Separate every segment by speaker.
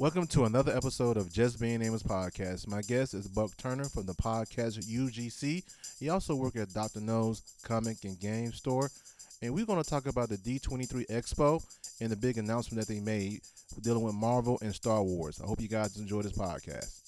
Speaker 1: Welcome to another episode of Just Being Amos podcast. My guest is Buck Turner from the podcast UGC. He also works at Dr. No's Comic and Game Store. And we're going to talk about the D23 Expo and the big announcement that they made dealing with Marvel and Star Wars. I hope you guys enjoy this podcast.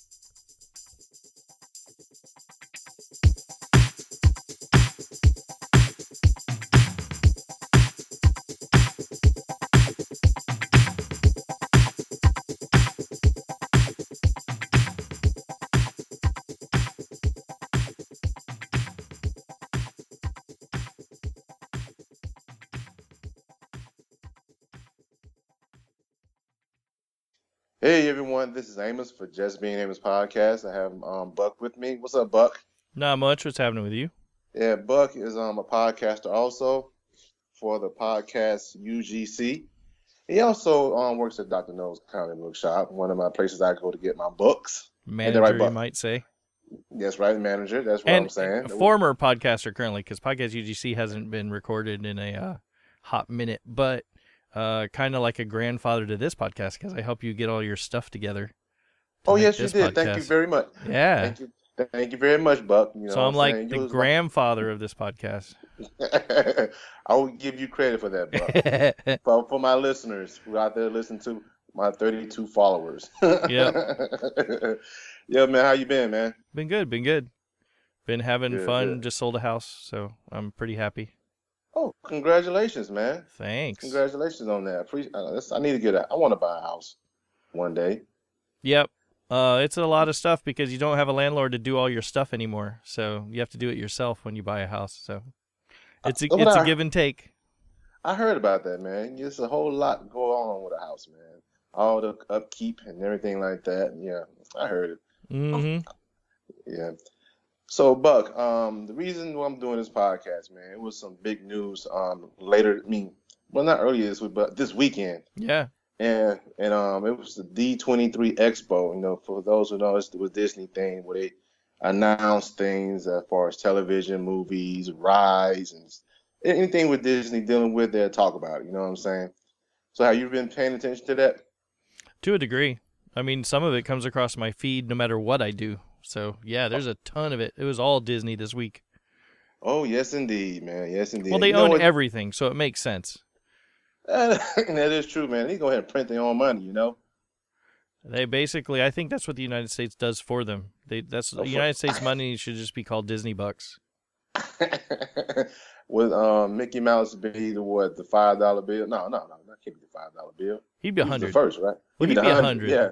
Speaker 1: This is Amos for Just Being Amos podcast. I have um, Buck with me. What's up, Buck?
Speaker 2: Not much. What's happening with you?
Speaker 1: Yeah, Buck is um, a podcaster also for the podcast UGC. He also um, works at Dr. No's Comic Book Shop, one of my places I go to get my books.
Speaker 2: Manager,
Speaker 1: right,
Speaker 2: you might say.
Speaker 1: That's right, manager. That's what
Speaker 2: and
Speaker 1: I'm saying.
Speaker 2: a former podcaster currently, because Podcast UGC hasn't been recorded in a uh, hot minute, but uh, kind of like a grandfather to this podcast because I help you get all your stuff together. to
Speaker 1: oh yes, you did. Thank you very much.
Speaker 2: Yeah.
Speaker 1: Thank you. Thank you very much, Buck. You know
Speaker 2: so I'm like
Speaker 1: saying?
Speaker 2: the grandfather of this podcast.
Speaker 1: I will give you credit for that, Buck. for, for my listeners who out there listen to my 32 followers.
Speaker 2: yeah.
Speaker 1: yeah, man, how you been, man?
Speaker 2: been good. Been good. Been having
Speaker 1: Good,
Speaker 2: fun.
Speaker 1: good.
Speaker 2: Just sold a house, so I'm pretty happy.
Speaker 1: Oh, congratulations, man!
Speaker 2: Thanks.
Speaker 1: Congratulations on that. Pre- uh, I need to get a. I want to buy a house one day.
Speaker 2: Yep. Uh, it's a lot of stuff because you don't have a landlord to do all your stuff anymore. So you have to do it yourself when you buy a house. So it's a,
Speaker 1: Uh,
Speaker 2: it's a
Speaker 1: I-
Speaker 2: give and take.
Speaker 1: I heard about that, man. There's a whole lot going on with a house, man. All the upkeep and everything like that. Yeah, I heard it.
Speaker 2: Mm-hmm.
Speaker 1: Yeah. So Buck, um, the reason why I'm doing this podcast, man, it was some big news. Um, later, I mean, well, not earlier this week, but this weekend,
Speaker 2: Yeah.
Speaker 1: and and um, it was the D23 Expo. You know, for those who know, it's the Disney thing where they announce things as far as television, movies, rides, and anything with Disney dealing with, they'll talk about it. You know what I'm saying? So, have you been paying attention to that?
Speaker 2: To a degree. I mean, some of it comes across my feed no matter what I do. So yeah, there's a ton of it. It was all Disney this week.
Speaker 1: Oh, yes, indeed, man. Yes, indeed.
Speaker 2: Well, they
Speaker 1: You
Speaker 2: own everything, so it makes sense.
Speaker 1: that is true, man. They go ahead and print their own money, you know.
Speaker 2: They basically, I think that's what the United States does for them. They that's
Speaker 1: Oh,
Speaker 2: the United States money should just be called Disney bucks.
Speaker 1: Would um, Mickey Mouse be the what? The five dollar bill? No, no, no, that can't be the five dollar bill.
Speaker 2: He'd be a
Speaker 1: He was the
Speaker 2: hundred.
Speaker 1: right?
Speaker 2: Well, he'd
Speaker 1: the
Speaker 2: be a hundred.
Speaker 1: Yeah,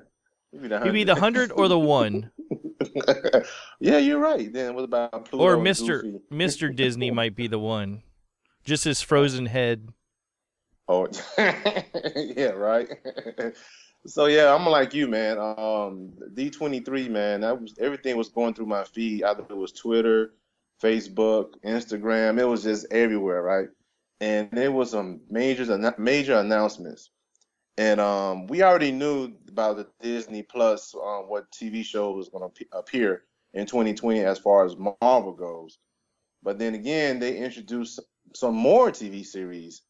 Speaker 1: he'd be the
Speaker 2: He'd
Speaker 1: hundred.
Speaker 2: be the hundred or the one,
Speaker 1: yeah, you're right. Then what about Pluto
Speaker 2: or Mister Mister Disney might be the one. Just his frozen head.
Speaker 1: Oh, yeah, right. so yeah, I'm like you, man. Um, D23, man. That was everything was going through my feed. Either it was Twitter, Facebook, Instagram. It was just everywhere, right? And there was some major major announcements. And um, we already knew about the Disney Plus, um, what TV show was going to appear in 2020 as far as Marvel goes. But then again, they introduced some more TV series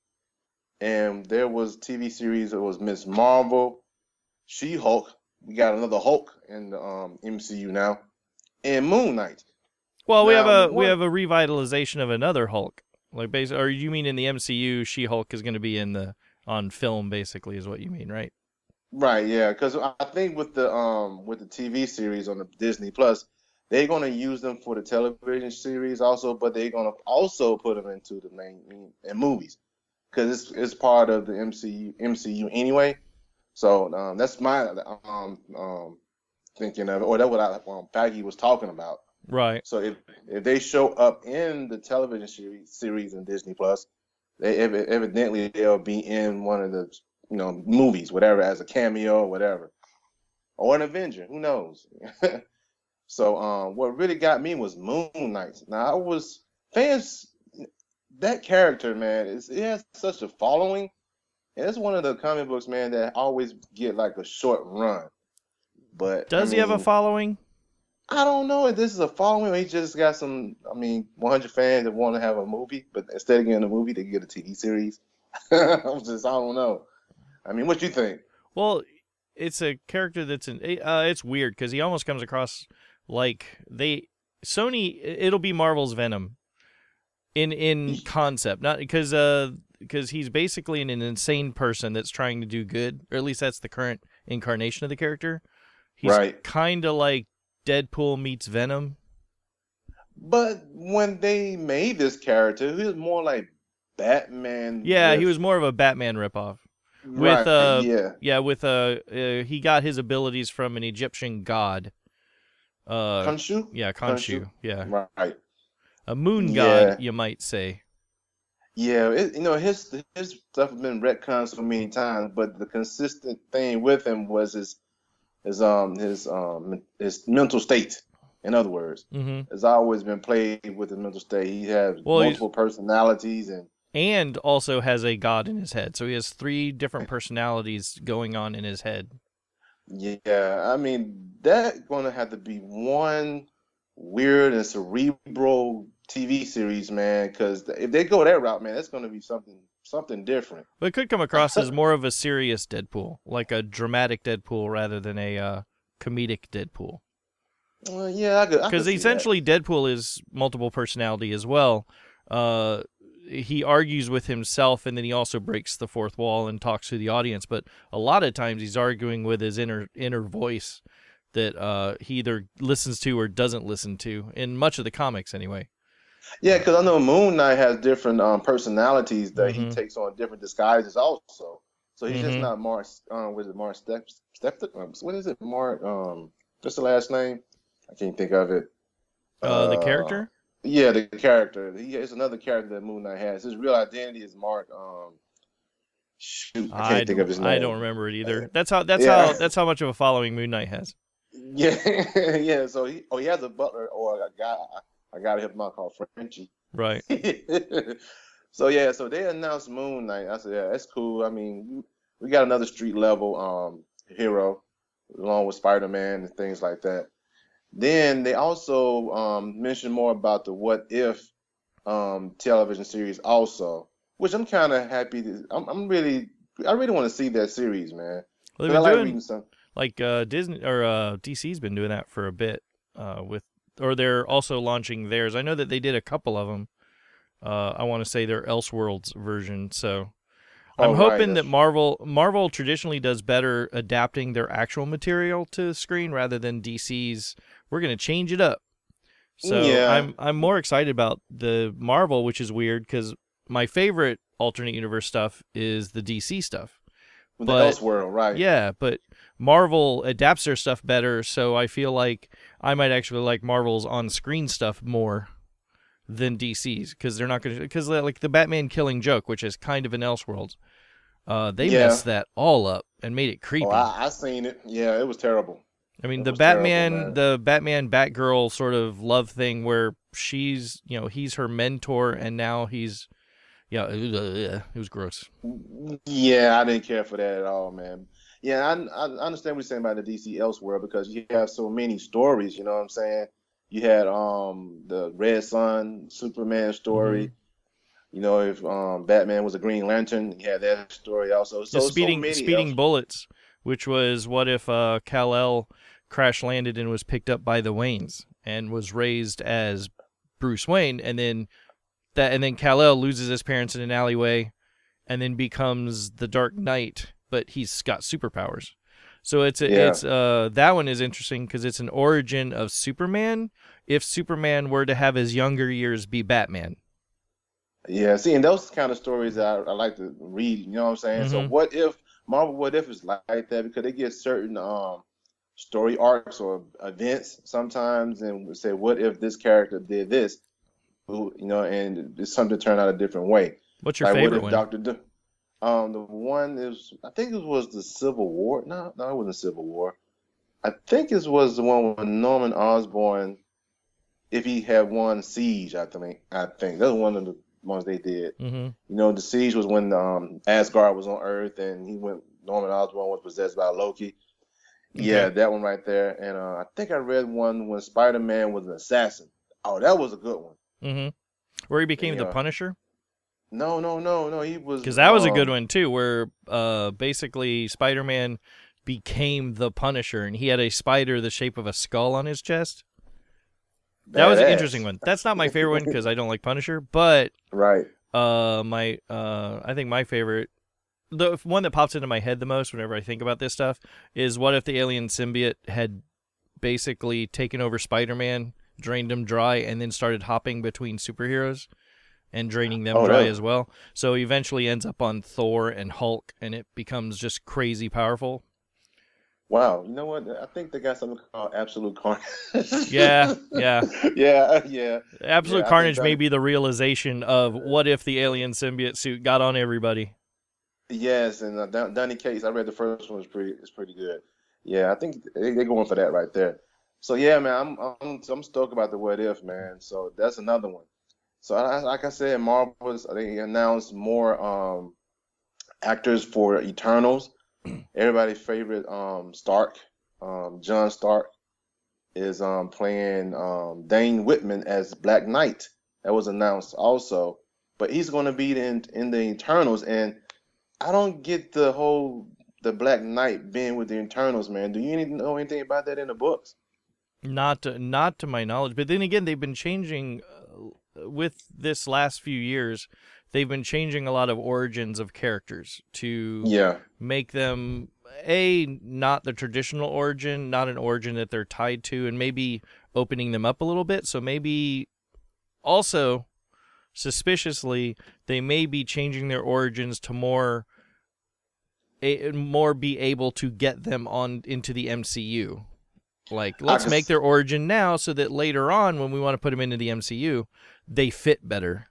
Speaker 1: and there was TV series. It was Miss Marvel, She Hulk. We got another Hulk in the um, MCU now, and Moon Knight.
Speaker 2: Well, we have
Speaker 1: Now,
Speaker 2: a we have a revitalization of another Hulk. Like bas or you mean in the MCU, She Hulk is going to be in the on film, basically, is what you mean, right?
Speaker 1: Right, yeah, because I think with the um with the TV series on the Disney Plus, they're gonna use them for the television series also, but they're gonna also put them into the main in movies because it's it's part of the MCU MCU anyway. So um, that's my um um thinking of it, or that's what I um, Baggy was talking about.
Speaker 2: Right.
Speaker 1: So if if they show up in the television series series in Disney Plus, they evidently they'll be in one of the you know movies, whatever, as a cameo or whatever, or an Avenger. Who knows? so um, what really got me was Moon Knight. Now I was fans that character man is it has such a following, and it's one of the comic books man that always get like a short run. But I
Speaker 2: Does he have a following?
Speaker 1: I don't know if this is a following or he just got some, I mean, 100 fans that want to have a movie, but instead of getting a movie, they get a TV series. I'm just, I don't know. I mean, what you think?
Speaker 2: Well, it's a character that's an uh, it's weird because he almost comes across like they Sony. It'll be Marvel's Venom in in concept, not because uh because he's basically an, an insane person that's trying to do good, or at least that's the current incarnation of the character. He's
Speaker 1: Right.
Speaker 2: kind of like Deadpool meets Venom.
Speaker 1: But when they made this character, he was more like Batman.
Speaker 2: Yeah, he was more of a Batman ripoff.
Speaker 1: right,
Speaker 2: with, uh,
Speaker 1: yeah,
Speaker 2: Yeah, with uh, uh he got his abilities from an Egyptian god. Uh,
Speaker 1: Khonshu.
Speaker 2: yeah,
Speaker 1: Khonshu?
Speaker 2: Khonshu. Yeah,
Speaker 1: Right.
Speaker 2: a moon
Speaker 1: Yeah.
Speaker 2: god, you might say.
Speaker 1: Yeah, it, you know his his stuff has been retconned so many times, but the consistent thing with him was his his um his um his mental state. In other words,
Speaker 2: hmm
Speaker 1: has always been played with his mental state. He has
Speaker 2: Well,
Speaker 1: multiple personalities, and
Speaker 2: And also has a god in his head, so he has three different personalities going on in his head.
Speaker 1: yeah, I mean that's gonna have to be one weird and cerebral TV series, man. Because if they go that route, man, that's gonna be something something different.
Speaker 2: But it could come across as more of a serious Deadpool, like a dramatic Deadpool rather than a uh, comedic Deadpool.
Speaker 1: Well, yeah, I could. I could
Speaker 2: because
Speaker 1: see that.
Speaker 2: essentially Deadpool is multiple personality as well. Uh, he argues with himself, and then he also breaks the fourth wall and talks to the audience. But a lot of times, he's arguing with his inner inner voice that uh, he either listens to or doesn't listen to. In much of the comics, anyway.
Speaker 1: Yeah, because I know Moon Knight has different um, personalities that he
Speaker 2: Mhm.
Speaker 1: takes on different disguises also. So he's just
Speaker 2: Mhm.
Speaker 1: not Mark. Um, was it Mark Step? Step? Um, what is it? Mark. Um, what's the last name? I can't think of it.
Speaker 2: Uh, the character.
Speaker 1: Yeah, the character. He is another character that Moon Knight has. His real identity is Mark. Um, shoot, I can't think
Speaker 2: don't,
Speaker 1: of his name.
Speaker 2: I don't remember it either. That's how. That's
Speaker 1: Yeah.
Speaker 2: how. That's how much of a following Moon Knight has.
Speaker 1: Yeah, yeah. So he, oh, he has a butler or a guy. I got to him out called Frenchie.
Speaker 2: Right.
Speaker 1: so yeah, so they announced Moon Knight. I said, yeah, that's cool. I mean, we got another street level um hero along with Spider Man and things like that. Then they also um mentioned more about the What If um television series also, which I'm kind of happy. To, I'm, I'm really, I really want to see that series, man.
Speaker 2: Well,
Speaker 1: I like
Speaker 2: doing
Speaker 1: reading some.
Speaker 2: like uh Disney or uh DC's been doing that for a bit uh with or they're also launching theirs. I know that they did a couple of them. Uh I want to say their Elseworlds version. So I'm
Speaker 1: Oh, right,
Speaker 2: hoping that Marvel Marvel traditionally does better adapting their actual material to screen rather than DC's we're going to change it up. So
Speaker 1: Yeah.
Speaker 2: I'm I'm more excited about the Marvel which is weird cuz my favorite alternate universe stuff is the DC stuff.
Speaker 1: With
Speaker 2: but-
Speaker 1: the Elseworld, right?
Speaker 2: Yeah, but Marvel adapts their stuff better, so I feel like I might actually like Marvel's on-screen stuff more than DC's because they're not going to because like the Batman killing joke, which is kind of an Elseworlds. Uh, they
Speaker 1: Yeah.
Speaker 2: messed that all up and made it creepy.
Speaker 1: Oh, I, I seen it. Yeah, it was terrible.
Speaker 2: I mean,
Speaker 1: It
Speaker 2: the
Speaker 1: was terrible,
Speaker 2: Batman, the Batman Batgirl sort of love thing where she's, you know, he's her mentor and now he's, yeah, it was, uh, it was gross.
Speaker 1: Yeah, I didn't care for that at all, man. Yeah, I, I understand what you're saying about the DC Elseworld because you have so many stories. You know what I'm saying? You had um the Red Sun Superman story.
Speaker 2: Mm-hmm.
Speaker 1: You know, if um Batman was a Green Lantern, you had that story also. So
Speaker 2: the
Speaker 1: so
Speaker 2: speeding
Speaker 1: many
Speaker 2: speeding bullets, which was what if uh, Kal El crash landed and was picked up by the Waynes and was raised as Bruce Wayne, and then that and then Kal El loses his parents in an alleyway, and then becomes the Dark Knight, but he's got superpowers. So it's a,
Speaker 1: Yeah.
Speaker 2: it's uh that one is interesting because it's an origin of Superman. If Superman were to have his younger years be Batman,
Speaker 1: Yeah, see, and those kind of stories I, I like to read. You know what I'm saying? So
Speaker 2: Mhm.
Speaker 1: what if Marvel? What if is like that because they get certain um story arcs or events sometimes, and say, what if this character did this? Who- You know, and it's something turned out a different way.
Speaker 2: what's your
Speaker 1: like
Speaker 2: favorite
Speaker 1: what
Speaker 2: one?
Speaker 1: Doctor? Do- um, the one is I think it was the Civil War. No, no, it wasn't Civil War. I think it was the one with Norman Osborn. If he had won Siege, I think. I think that's one of the ones they did.
Speaker 2: hmm
Speaker 1: You know, the siege was when um, Asgard was on Earth, and he went. Norman Osborn was possessed by Loki. Yeah, that one right there. And uh, I think I read one when Spider Man was an assassin. Oh, that was a good one.
Speaker 2: Hmm Where he became the Punisher.
Speaker 1: No, no, no, no. He was
Speaker 2: because that was a
Speaker 1: um,
Speaker 2: good one too where uh basically spider-man became the Punisher, and he had a spider the shape of a skull on his chest. That was an
Speaker 1: Badass.
Speaker 2: interesting one. That's not my favorite one because I don't like Punisher, but
Speaker 1: Right.
Speaker 2: uh, my uh, I think my favorite, the one that pops into my head the most whenever I think about this stuff is what if the alien symbiote had basically taken over Spider-Man, drained them dry, and then started hopping between superheroes and draining them
Speaker 1: Oh,
Speaker 2: dry
Speaker 1: no.
Speaker 2: as well. So he eventually ends up on Thor and Hulk, and it becomes just crazy powerful.
Speaker 1: Wow. You know what? I think they got something called absolute carnage.
Speaker 2: Yeah, yeah.
Speaker 1: yeah, yeah.
Speaker 2: Absolute
Speaker 1: Yeah,
Speaker 2: Carnage
Speaker 1: that-
Speaker 2: may be the realization of what if the alien symbiote suit got on everybody.
Speaker 1: Yes, and uh, Don- Donny Cates. I read the first one was pretty. It's pretty good. Yeah, I think they're going for that right there. So yeah, man, I'm I'm I'm stoked about the what if, man. So that's another one. So I, like I said, Marvel's they announced more um actors for Eternals. Everybody's favorite um Stark, um John Stark, is um playing um Dane Whitman as Black Knight. That was announced also, but he's going to be in in the Eternals, and I don't get the whole the Black Knight being with the Eternals, man. Do you know anything about that in the books?
Speaker 2: Not to, not to my knowledge, but then again, they've been changing uh, with this last few years. They've been changing a lot of origins of characters to
Speaker 1: Yeah,
Speaker 2: make them a not the traditional origin, not an origin that they're tied to, and maybe opening them up a little bit. So maybe also suspiciously they may be changing their origins to more a, more be able to get them on into the MCU. Like let's
Speaker 1: can
Speaker 2: make their origin now so that later on when we want to put them into the MCU, they fit better.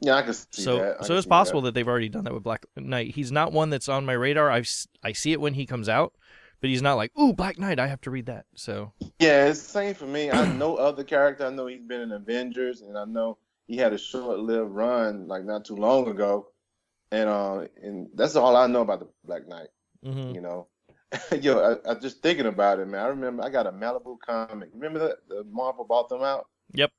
Speaker 1: yeah, I can see
Speaker 2: So,
Speaker 1: that. I
Speaker 2: so it's possible
Speaker 1: that.
Speaker 2: that. they've already done that with Black Knight. He's not one that's on my radar. I I see it when he comes out, but he's not like, ooh, Black Knight. I have to read that. So
Speaker 1: Yeah, it's the same for me. I know other character. I know he's been in Avengers, and I know he had a short-lived run like not too long ago, and uh, and that's all I know about the Black Knight.
Speaker 2: mhm.
Speaker 1: You know, yo, I, I just thinking about it, man. I remember I got a Malibu comic. Remember that the Marvel bought them out,
Speaker 2: Yep.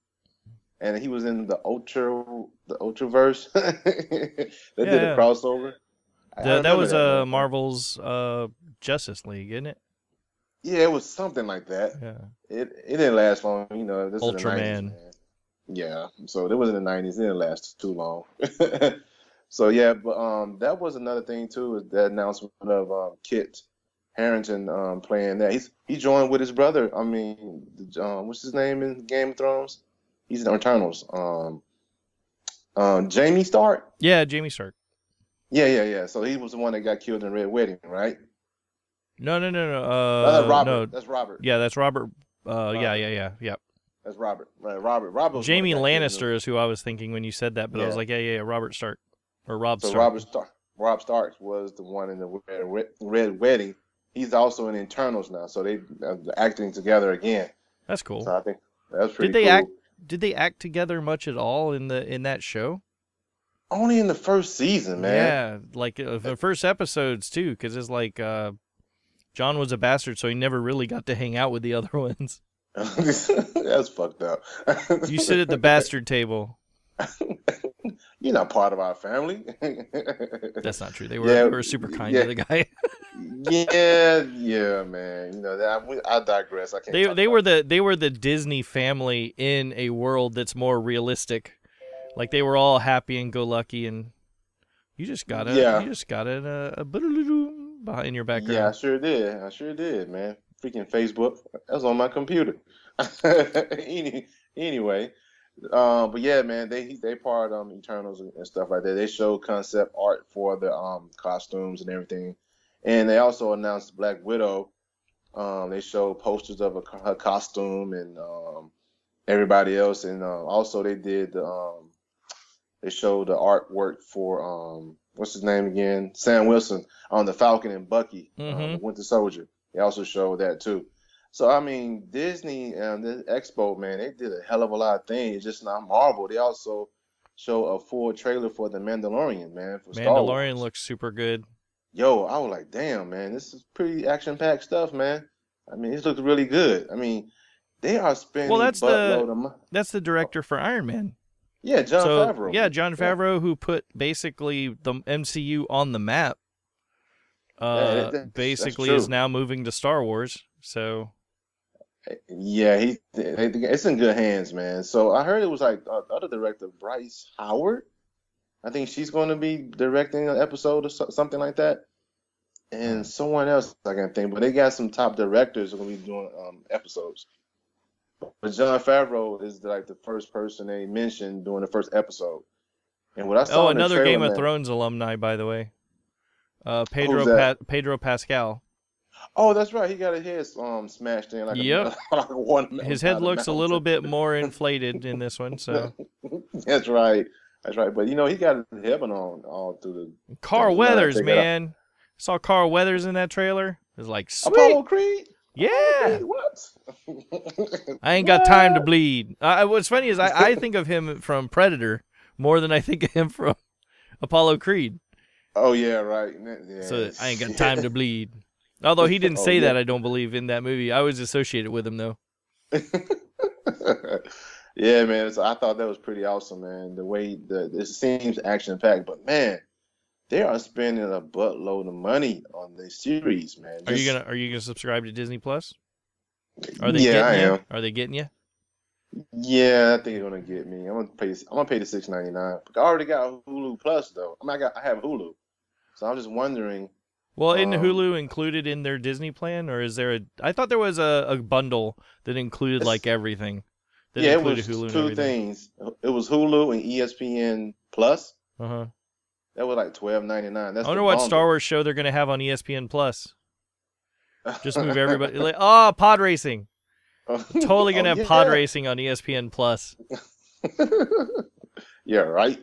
Speaker 1: and he was in the Ultra, the Ultraverse. they did
Speaker 2: Yeah.
Speaker 1: a crossover.
Speaker 2: The- that was uh
Speaker 1: man.
Speaker 2: Marvel's uh Justice League, isn't it?
Speaker 1: Yeah, it was something like that.
Speaker 2: Yeah.
Speaker 1: It it didn't last long, you know. This 90s,
Speaker 2: Ultraman.
Speaker 1: man. Yeah, so it was in the nineties. It didn't last too long. so yeah, but um, that was another thing too. Is the announcement of um, Kit Harington um playing that. He's he joined with his brother. I mean, the, um, what's his name in Game of Thrones? He's in Eternals. Um, um, Jamie Stark.
Speaker 2: Yeah, Jamie Stark.
Speaker 1: Yeah, yeah, yeah. So he was the one that got killed in Red Wedding, right?
Speaker 2: No, no, no, no.
Speaker 1: Oh,
Speaker 2: Uh,
Speaker 1: that's Robert.
Speaker 2: no.
Speaker 1: That's Robert.
Speaker 2: Yeah, that's Robert. Uh, yeah,
Speaker 1: Robert.
Speaker 2: yeah, yeah, yeah.
Speaker 1: That's Robert. Right, Robert. Robert. was the one
Speaker 2: Jamie
Speaker 1: that got killed in the-
Speaker 2: Lannister is who I was thinking when you said that, but I was like, yeah, yeah, yeah, Robert Stark or Rob
Speaker 1: So
Speaker 2: Stark.
Speaker 1: Robert Stark, Rob Starks was the one in the Red, Red Wedding. He's also in Eternals now, so they uh, acting together again.
Speaker 2: That's cool.
Speaker 1: So I think that's pretty.
Speaker 2: Did they
Speaker 1: cool.
Speaker 2: act? Did they act together much at all in the in that show?
Speaker 1: Only in the first season, man.
Speaker 2: Yeah, like uh, the first episodes too, because it's like uh, John was a bastard, so he never really got to hang out with the other ones.
Speaker 1: that's fucked up.
Speaker 2: You sit at the bastard table.
Speaker 1: You're not part of our family.
Speaker 2: That's not true. They were
Speaker 1: Yeah,
Speaker 2: they were super kind
Speaker 1: yeah.
Speaker 2: to the guy.
Speaker 1: yeah, yeah, man. You know that we- I digress. I can't.
Speaker 2: they they were the they were the Disney family in a world that's more realistic. Like they were all happy and go lucky, and you just got a
Speaker 1: Yeah.
Speaker 2: you just got a a, a behind your background.
Speaker 1: Yeah, I sure did. I sure did, man. Freaking Facebook. That's on my computer. Any, anyway, um, but yeah, man, they they part um Eternals and, and stuff like that. They showed concept art for the um costumes and everything, and they also announced Black Widow. Um, they showed posters of a, her costume and um everybody else, and uh, also they did the um they showed the artwork for um what's his name again Sam Wilson on the Falcon and Bucky, um,
Speaker 2: Mhm.
Speaker 1: the Winter Soldier. They also showed that too. So I mean, Disney and the Expo, man, they did a hell of a lot of things. It's just not Marvel. They also show a full trailer for the Mandalorian, man. For
Speaker 2: Mandalorian looks super good.
Speaker 1: Yo, I was like, damn, man, this is pretty action-packed stuff, man. I mean, this looks really good. I mean, they are spending
Speaker 2: Well, that's the-
Speaker 1: of.
Speaker 2: That's the director for Iron Man.
Speaker 1: Yeah, John
Speaker 2: so
Speaker 1: Favreau.
Speaker 2: yeah, Jon Favreau, who put basically the MCU on the map. uh,
Speaker 1: that-
Speaker 2: basically is now moving to Star Wars. So
Speaker 1: Yeah, he it's in good hands, man. So I heard it was like uh, other director, Bryce Howard. I think she's going to be directing an episode or so, something like that. And someone else I can think, but they got some top directors who are going to be doing um, episodes. But Jon Favreau is like the first person they mentioned doing the first episode. And what I saw
Speaker 2: oh, another
Speaker 1: trailer,
Speaker 2: Game of
Speaker 1: man-
Speaker 2: Thrones alumni, by the way. Uh, Pedro pa- Pedro Pascal.
Speaker 1: Oh, that's right. He got his head um smashed in like
Speaker 2: Yep.
Speaker 1: a, like one.
Speaker 2: His head looks a little bit more inflated in this one. So
Speaker 1: That's right. That's right. But you know, he got his heaven on all through the Carl
Speaker 2: Weathers, man. Saw Carl Weathers in that trailer. It was like sweet.
Speaker 1: Apollo Creed.
Speaker 2: Yeah.
Speaker 1: Creed, what?
Speaker 2: I ain't got time to bleed. Uh, what's funny is I, I think of him from Predator more than I think of him from Apollo Creed.
Speaker 1: Oh yeah, right. Yeah.
Speaker 2: So I ain't got time to bleed. Although he didn't
Speaker 1: Oh,
Speaker 2: say
Speaker 1: yeah.
Speaker 2: that, I don't believe in that movie. I was associated with him though.
Speaker 1: yeah, man. So I thought that was pretty awesome, man. The way the it seems action packed, but man, they are spending a buttload of money on this series, man.
Speaker 2: Are you gonna Are you gonna subscribe to Disney Plus? Are they
Speaker 1: yeah, I
Speaker 2: getting you?
Speaker 1: am.
Speaker 2: Are they getting you?
Speaker 1: Yeah, I think they're gonna get me. I'm gonna pay. I'm gonna pay the six ninety nine. I already got Hulu Plus though. I mean, I got. I have Hulu, so I'm just wondering.
Speaker 2: Well, in
Speaker 1: Um,
Speaker 2: Hulu included in their Disney plan, or is there a? I thought there was a, a bundle that included like everything. That
Speaker 1: yeah, it was
Speaker 2: Hulu and
Speaker 1: two things. It was Hulu and ESPN Plus.
Speaker 2: Uh huh.
Speaker 1: That was like twelve ninety nine. That's
Speaker 2: I wonder what
Speaker 1: bundle.
Speaker 2: Star Wars show they're gonna have on ESPN Plus. Just move everybody. like, oh, pod racing. Totally gonna
Speaker 1: Oh,
Speaker 2: have pod racing on ESPN Plus.
Speaker 1: yeah, right.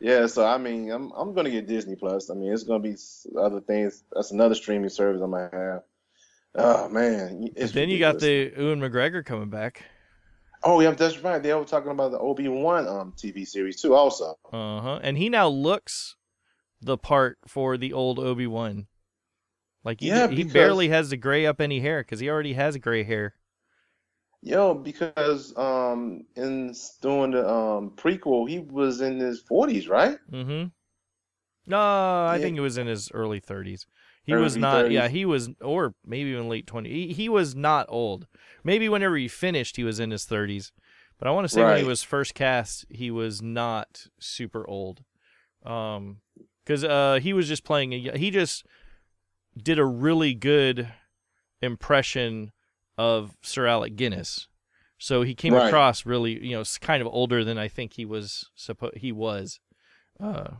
Speaker 1: Yeah, so I mean, I'm I'm gonna get Disney Plus. I mean, it's gonna be other things. That's another streaming service I might have. Oh man, it's
Speaker 2: then you got the Ewan McGregor coming back.
Speaker 1: Oh yeah, that's right. They were talking about the Obi Wan um TV series too, also.
Speaker 2: Uh huh. And he now looks the part for the old Obi Wan. Like he,
Speaker 1: Yeah,
Speaker 2: he barely has to gray up any hair because he already has gray hair.
Speaker 1: Yo, because um in doing the um prequel, he was in his 40s, right?
Speaker 2: Mm-hmm. No, I
Speaker 1: Yeah.
Speaker 2: think it was in his early thirties. He was
Speaker 1: Early
Speaker 2: not. Yeah, he was, or maybe even late twenty. He, he was not old. Maybe whenever he finished, he was in his thirties. But I want to say when he was first cast, he was not super old. Um, because uh, he was just playing. A, he just did a really good impression of Sir Alec Guinness. So he came
Speaker 1: Right.
Speaker 2: across really, you know, kind of older than I think he was supposed. He was. Uh,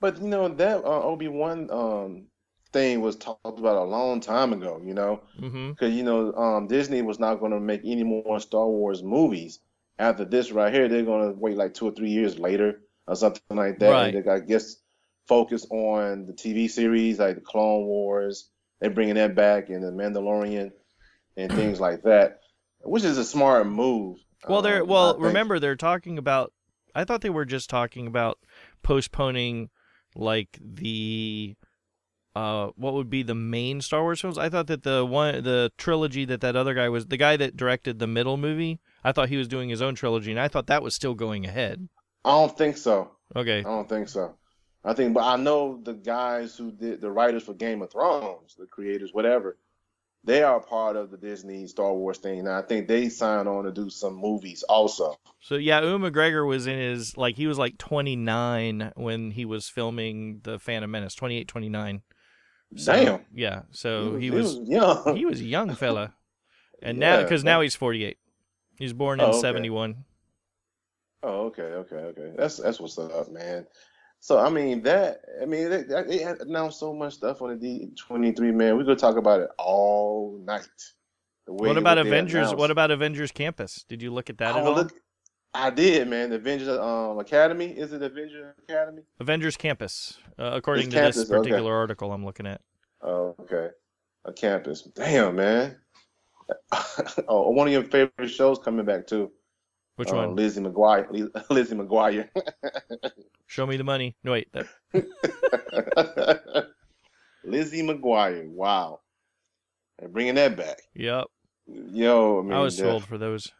Speaker 1: But you know that uh, Obi Wan um thing was talked about a long time ago. You know, because you know um Disney was not going to make any more Star Wars movies after this right here. They're going to wait like two or three years later or something like that.
Speaker 2: Right.
Speaker 1: And they, I guess focus on the TV series like the Clone Wars. They're bringing that back and the Mandalorian and things like that, which is a smart move.
Speaker 2: Well, they're
Speaker 1: um,
Speaker 2: well. Remember, they're talking about. I thought they were just talking about postponing like the uh what would be the main Star Wars films. I thought that the one the trilogy that that other guy was the guy that directed the middle movie. I thought he was doing his own trilogy, and I thought that was still going ahead.
Speaker 1: I don't think so.
Speaker 2: Okay,
Speaker 1: I don't think so. I think, but I know the guys who did the writers for Game of Thrones, the creators, whatever, they are part of the Disney Star Wars thing. Now I think they signed on to do some movies also.
Speaker 2: so yeah, Ewan McGregor was in his like he was like 29 when he was filming the Phantom Menace, 28, 29. So,
Speaker 1: Damn.
Speaker 2: Yeah, so he
Speaker 1: he
Speaker 2: was
Speaker 1: young.
Speaker 2: he was a young fella, and now because now he's 48. He's born in
Speaker 1: Oh, okay.
Speaker 2: 71.
Speaker 1: Oh, okay, okay, okay. That's that's what's up, man. So I mean that I mean they, announced so much stuff on the D twenty three man. We could talk about it all night.
Speaker 2: What about Avengers?
Speaker 1: announced.
Speaker 2: What about Avengers Campus? Did you look at that at
Speaker 1: Oh,
Speaker 2: all?
Speaker 1: look, I did, man. The Avengers um Academy is it Avengers Academy?
Speaker 2: Avengers Campus, uh, according
Speaker 1: It's
Speaker 2: to this
Speaker 1: Campus, okay.
Speaker 2: particular article I'm looking at.
Speaker 1: Oh, okay. A campus. Damn, man. oh, one of your favorite shows coming back too.
Speaker 2: Which
Speaker 1: Uh,
Speaker 2: one?
Speaker 1: Lizzie McGuire. Lizzie McGuire.
Speaker 2: Show me the money. No wait, that,
Speaker 1: Lizzie McGuire. Wow. They're bringing that back.
Speaker 2: yep.
Speaker 1: Yo, I mean,
Speaker 2: I was
Speaker 1: the-
Speaker 2: too old for those.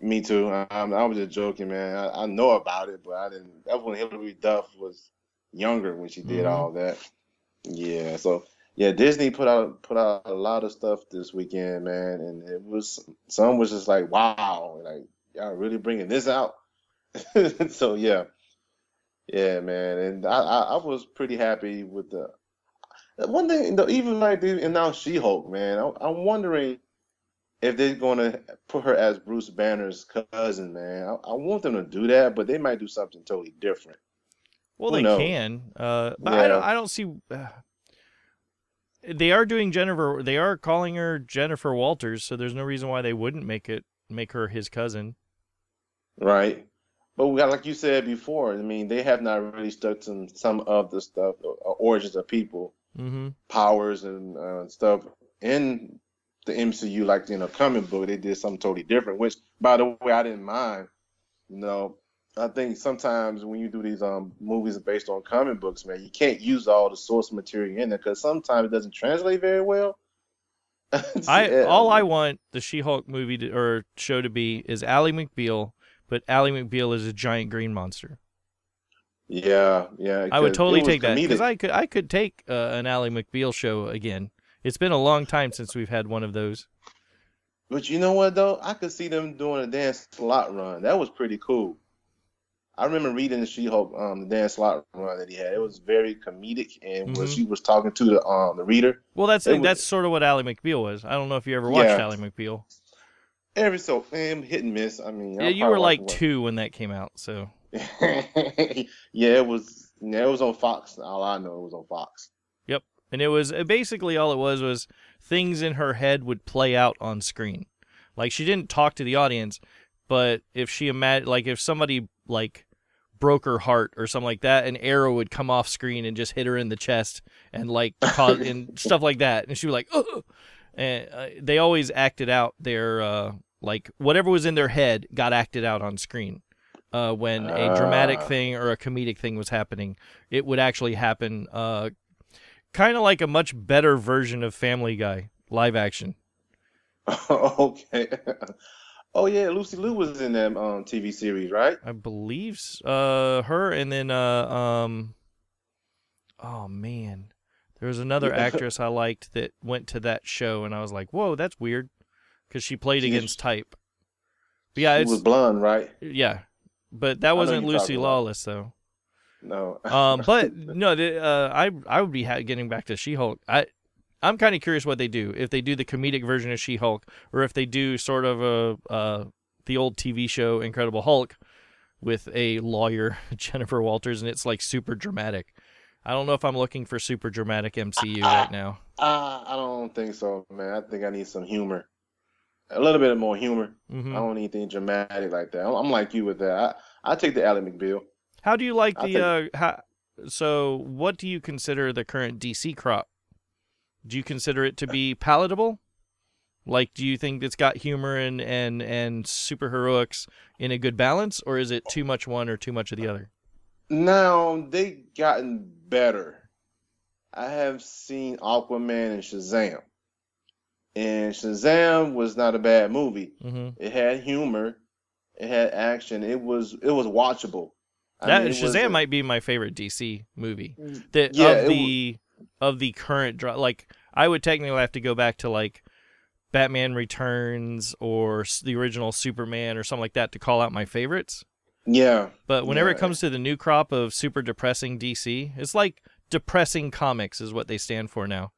Speaker 1: Me too. I, I was just joking, man. I, I know about it, but I didn't. That was when Hilary Duff was younger when she did
Speaker 2: Mhm.
Speaker 1: all that. Yeah, so yeah, Disney put out put out a lot of stuff this weekend, man, and it was some was just like, wow, like y'all really bringing this out. so yeah, yeah, man, and I, I, I was pretty happy with the one thing. Even like they announced She Hulk, man, I, I'm wondering if they're going to put her as Bruce Banner's cousin, man. I, I, want them to do that, but they might do something totally different.
Speaker 2: Well, Who they knows? can, uh, but yeah. I don't. I don't see. Uh, they are doing Jennifer. They are calling her Jennifer Walters, so there's no reason why they wouldn't make it make her his cousin.
Speaker 1: Right. But we got, like you said before, I mean, they have not really stuck to some of the stuff, uh, origins of people,
Speaker 2: mm-hmm.
Speaker 1: powers and uh, stuff in the MCU, like in a comic book. They did something totally different, which, by the way, I didn't mind. You know, I think sometimes when you do these um movies based on comic books, man, you can't use all the source material in there because sometimes it doesn't translate very well.
Speaker 2: I all I want the She-Hulk movie to, or show to be is Ally McBeal, but Ally McBeal is a giant green monster.
Speaker 1: Yeah, yeah.
Speaker 2: I would totally take that because I could I could take uh, an Ally McBeal show again. It's been a long time since we've had one of those.
Speaker 1: But you know what though, I could see them doing a Dan Slott run. That was pretty cool. I remember reading the She-Hulk, um, the Dan Slott run that he had. It was very comedic, and mm-hmm. when she was talking to the um the reader,
Speaker 2: well, that's was, that's sort of what Ally McBeal was. I don't know if you ever watched yeah. Ally McBeal.
Speaker 1: Every so man, hit and miss. I mean,
Speaker 2: yeah, you were like two when that came out, so.
Speaker 1: yeah, it was. Yeah, it was on Fox. All I know, it was on Fox.
Speaker 2: Yep, and it was basically all it was was things in her head would play out on screen. Like she didn't talk to the audience, but if she imagine, like if somebody like broke her heart or something like that, an arrow would come off screen and just hit her in the chest and like cause and stuff like that, and she was like, Ugh! and uh, they always acted out their uh, like whatever was in their head got acted out on screen. Uh, when a dramatic ah. thing or a comedic thing was happening, it would actually happen. Uh, kind of like a much better version of Family Guy live action.
Speaker 1: okay. Oh yeah, Lucy Liu was in that um, TV series, right?
Speaker 2: I believe uh her and then uh um oh man. There was another actress I liked that went to that show and I was like, "Whoa, that's weird." Cuz she played she against type.
Speaker 1: But yeah, it was blonde, right?
Speaker 2: Yeah. But that wasn't Lucy Lawless though.
Speaker 1: No.
Speaker 2: um but no, the, uh I I would be ha- getting back to She-Hulk. I I'm kind of curious what they do. If they do the comedic version of She-Hulk, or if they do sort of a uh, the old TV show Incredible Hulk with a lawyer Jennifer Walters, and it's like super dramatic. I don't know if I'm looking for super dramatic MCU right now.
Speaker 1: Uh, I don't think so, man. I think I need some humor, a little bit of more humor.
Speaker 2: Mm-hmm.
Speaker 1: I don't need anything dramatic like that. I'm, I'm like you with that. I I take the Ally McBeal.
Speaker 2: How do you like the? Take... Uh, how, so, what do you consider the current DC crop? Do you consider it to be palatable? Like, do you think it's got humor and and and superheroics in a good balance, or is it too much one or too much of the other?
Speaker 1: Now they gotten better. I have seen Aquaman and Shazam, and Shazam was not a bad movie.
Speaker 2: Mm-hmm.
Speaker 1: It had humor, it had action. It was it was watchable.
Speaker 2: I that mean, Shazam might be my favorite DC movie. That yeah, of the of the current draw. Like I would technically have to go back to like Batman Returns or the original Superman or something like that to call out my favorites.
Speaker 1: Yeah.
Speaker 2: But whenever
Speaker 1: yeah.
Speaker 2: it comes to the new crop of super depressing DC, it's like depressing comics is what they stand for now.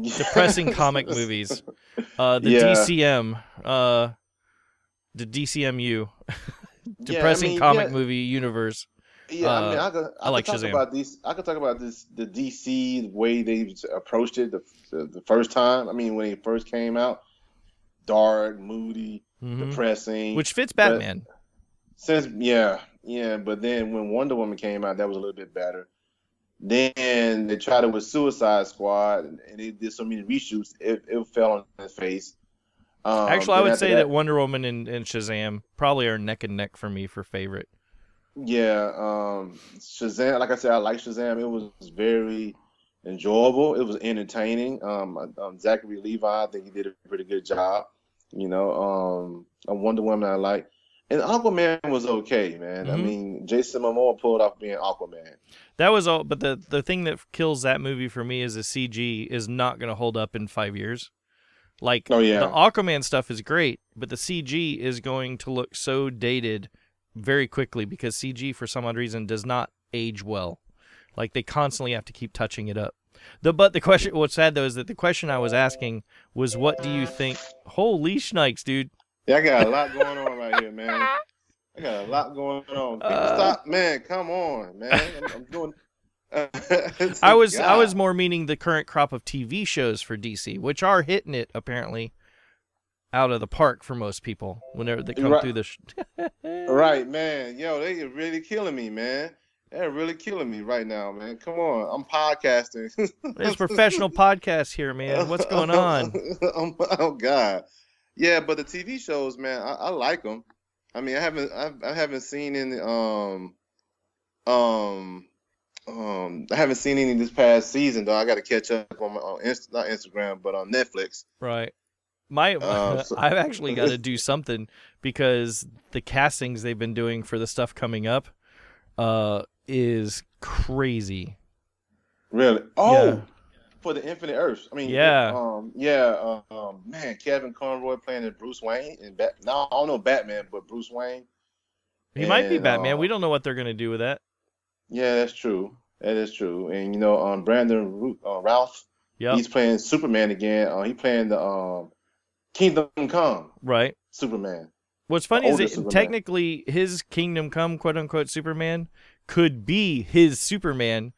Speaker 2: Depressing comic movies. Uh, the yeah. DCM, uh, the DCMU, depressing yeah, I mean, comic movie universe.
Speaker 1: Yeah, uh, I mean, I could, I, I like could talk Shazam. about these. I could talk about this, the DC the way they approached it the, the, the first time. I mean, when it first came out, dark, moody, mm-hmm. depressing,
Speaker 2: which fits Batman.
Speaker 1: Since yeah, yeah, but then when Wonder Woman came out, that was a little bit better. Then they tried it with Suicide Squad, and they did so many reshoots, it, it fell on its face.
Speaker 2: Um, Actually, I would say that, that, Wonder Woman and, and Shazam probably are neck and neck for me for favorite.
Speaker 1: Yeah, um, Shazam. Like I said, I like Shazam. It was very enjoyable. It was entertaining. Um, um, Zachary Levi, I think he did a pretty good job. You know, um, a Wonder Woman I like, And Aquaman was okay, man. I
Speaker 2: Mhm.
Speaker 1: mean, Jason Momoa pulled off being Aquaman.
Speaker 2: That was all, but the the thing that kills that movie for me is the CG is not going to hold up in five years. Like
Speaker 1: Oh, yeah.
Speaker 2: the Aquaman stuff is great, but the CG is going to look so dated very quickly because CG for some odd reason does not age well. Like they constantly have to keep touching it up. The but the question what's sad though is that the question I was asking was what do you think? Holy shnikes, dude!
Speaker 1: Yeah, I got a lot going on right here, man. I got a lot going on.
Speaker 2: Uh,
Speaker 1: stop, man. Come on, man. I'm, I'm doing.
Speaker 2: I was I was more meaning the current crop of TV shows for DC, which are hitting it apparently out of the park for most people whenever they come
Speaker 1: Right.
Speaker 2: through the. Sh-
Speaker 1: right, man. Yo, they are really killing me, man. They're really killing me right now, man. Come on, I'm podcasting.
Speaker 2: It's professional podcast here, man. What's going on?
Speaker 1: oh God, yeah, but the TV shows, man, I, I like them. I mean, I haven't, I, I haven't seen any, um, um, um, I haven't seen any this past season though. I got to catch up on my on Inst- not Instagram, but on Netflix.
Speaker 2: Right. My
Speaker 1: Uh, so-
Speaker 2: I've actually got to do something because the castings they've been doing for the stuff coming up uh is crazy.
Speaker 1: Really? Oh,
Speaker 2: Yeah.
Speaker 1: For the Infinite Earths. I mean,
Speaker 2: Yeah.
Speaker 1: um, yeah, uh, um, man, Kevin Conroy playing as Bruce Wayne and Bat. No, I don't know Batman, but Bruce Wayne.
Speaker 2: He might be Batman.
Speaker 1: uh,
Speaker 2: we don't know what they're going to do with that.
Speaker 1: Yeah, that's true. That is true. And you know, um, Brandon uh, Routh,
Speaker 2: Yep.
Speaker 1: he's playing Superman again. Uh, he playing the um, Kingdom Come
Speaker 2: Right.
Speaker 1: Superman.
Speaker 2: What's funny is
Speaker 1: Superman.
Speaker 2: technically his Kingdom Come quote unquote Superman could be his Superman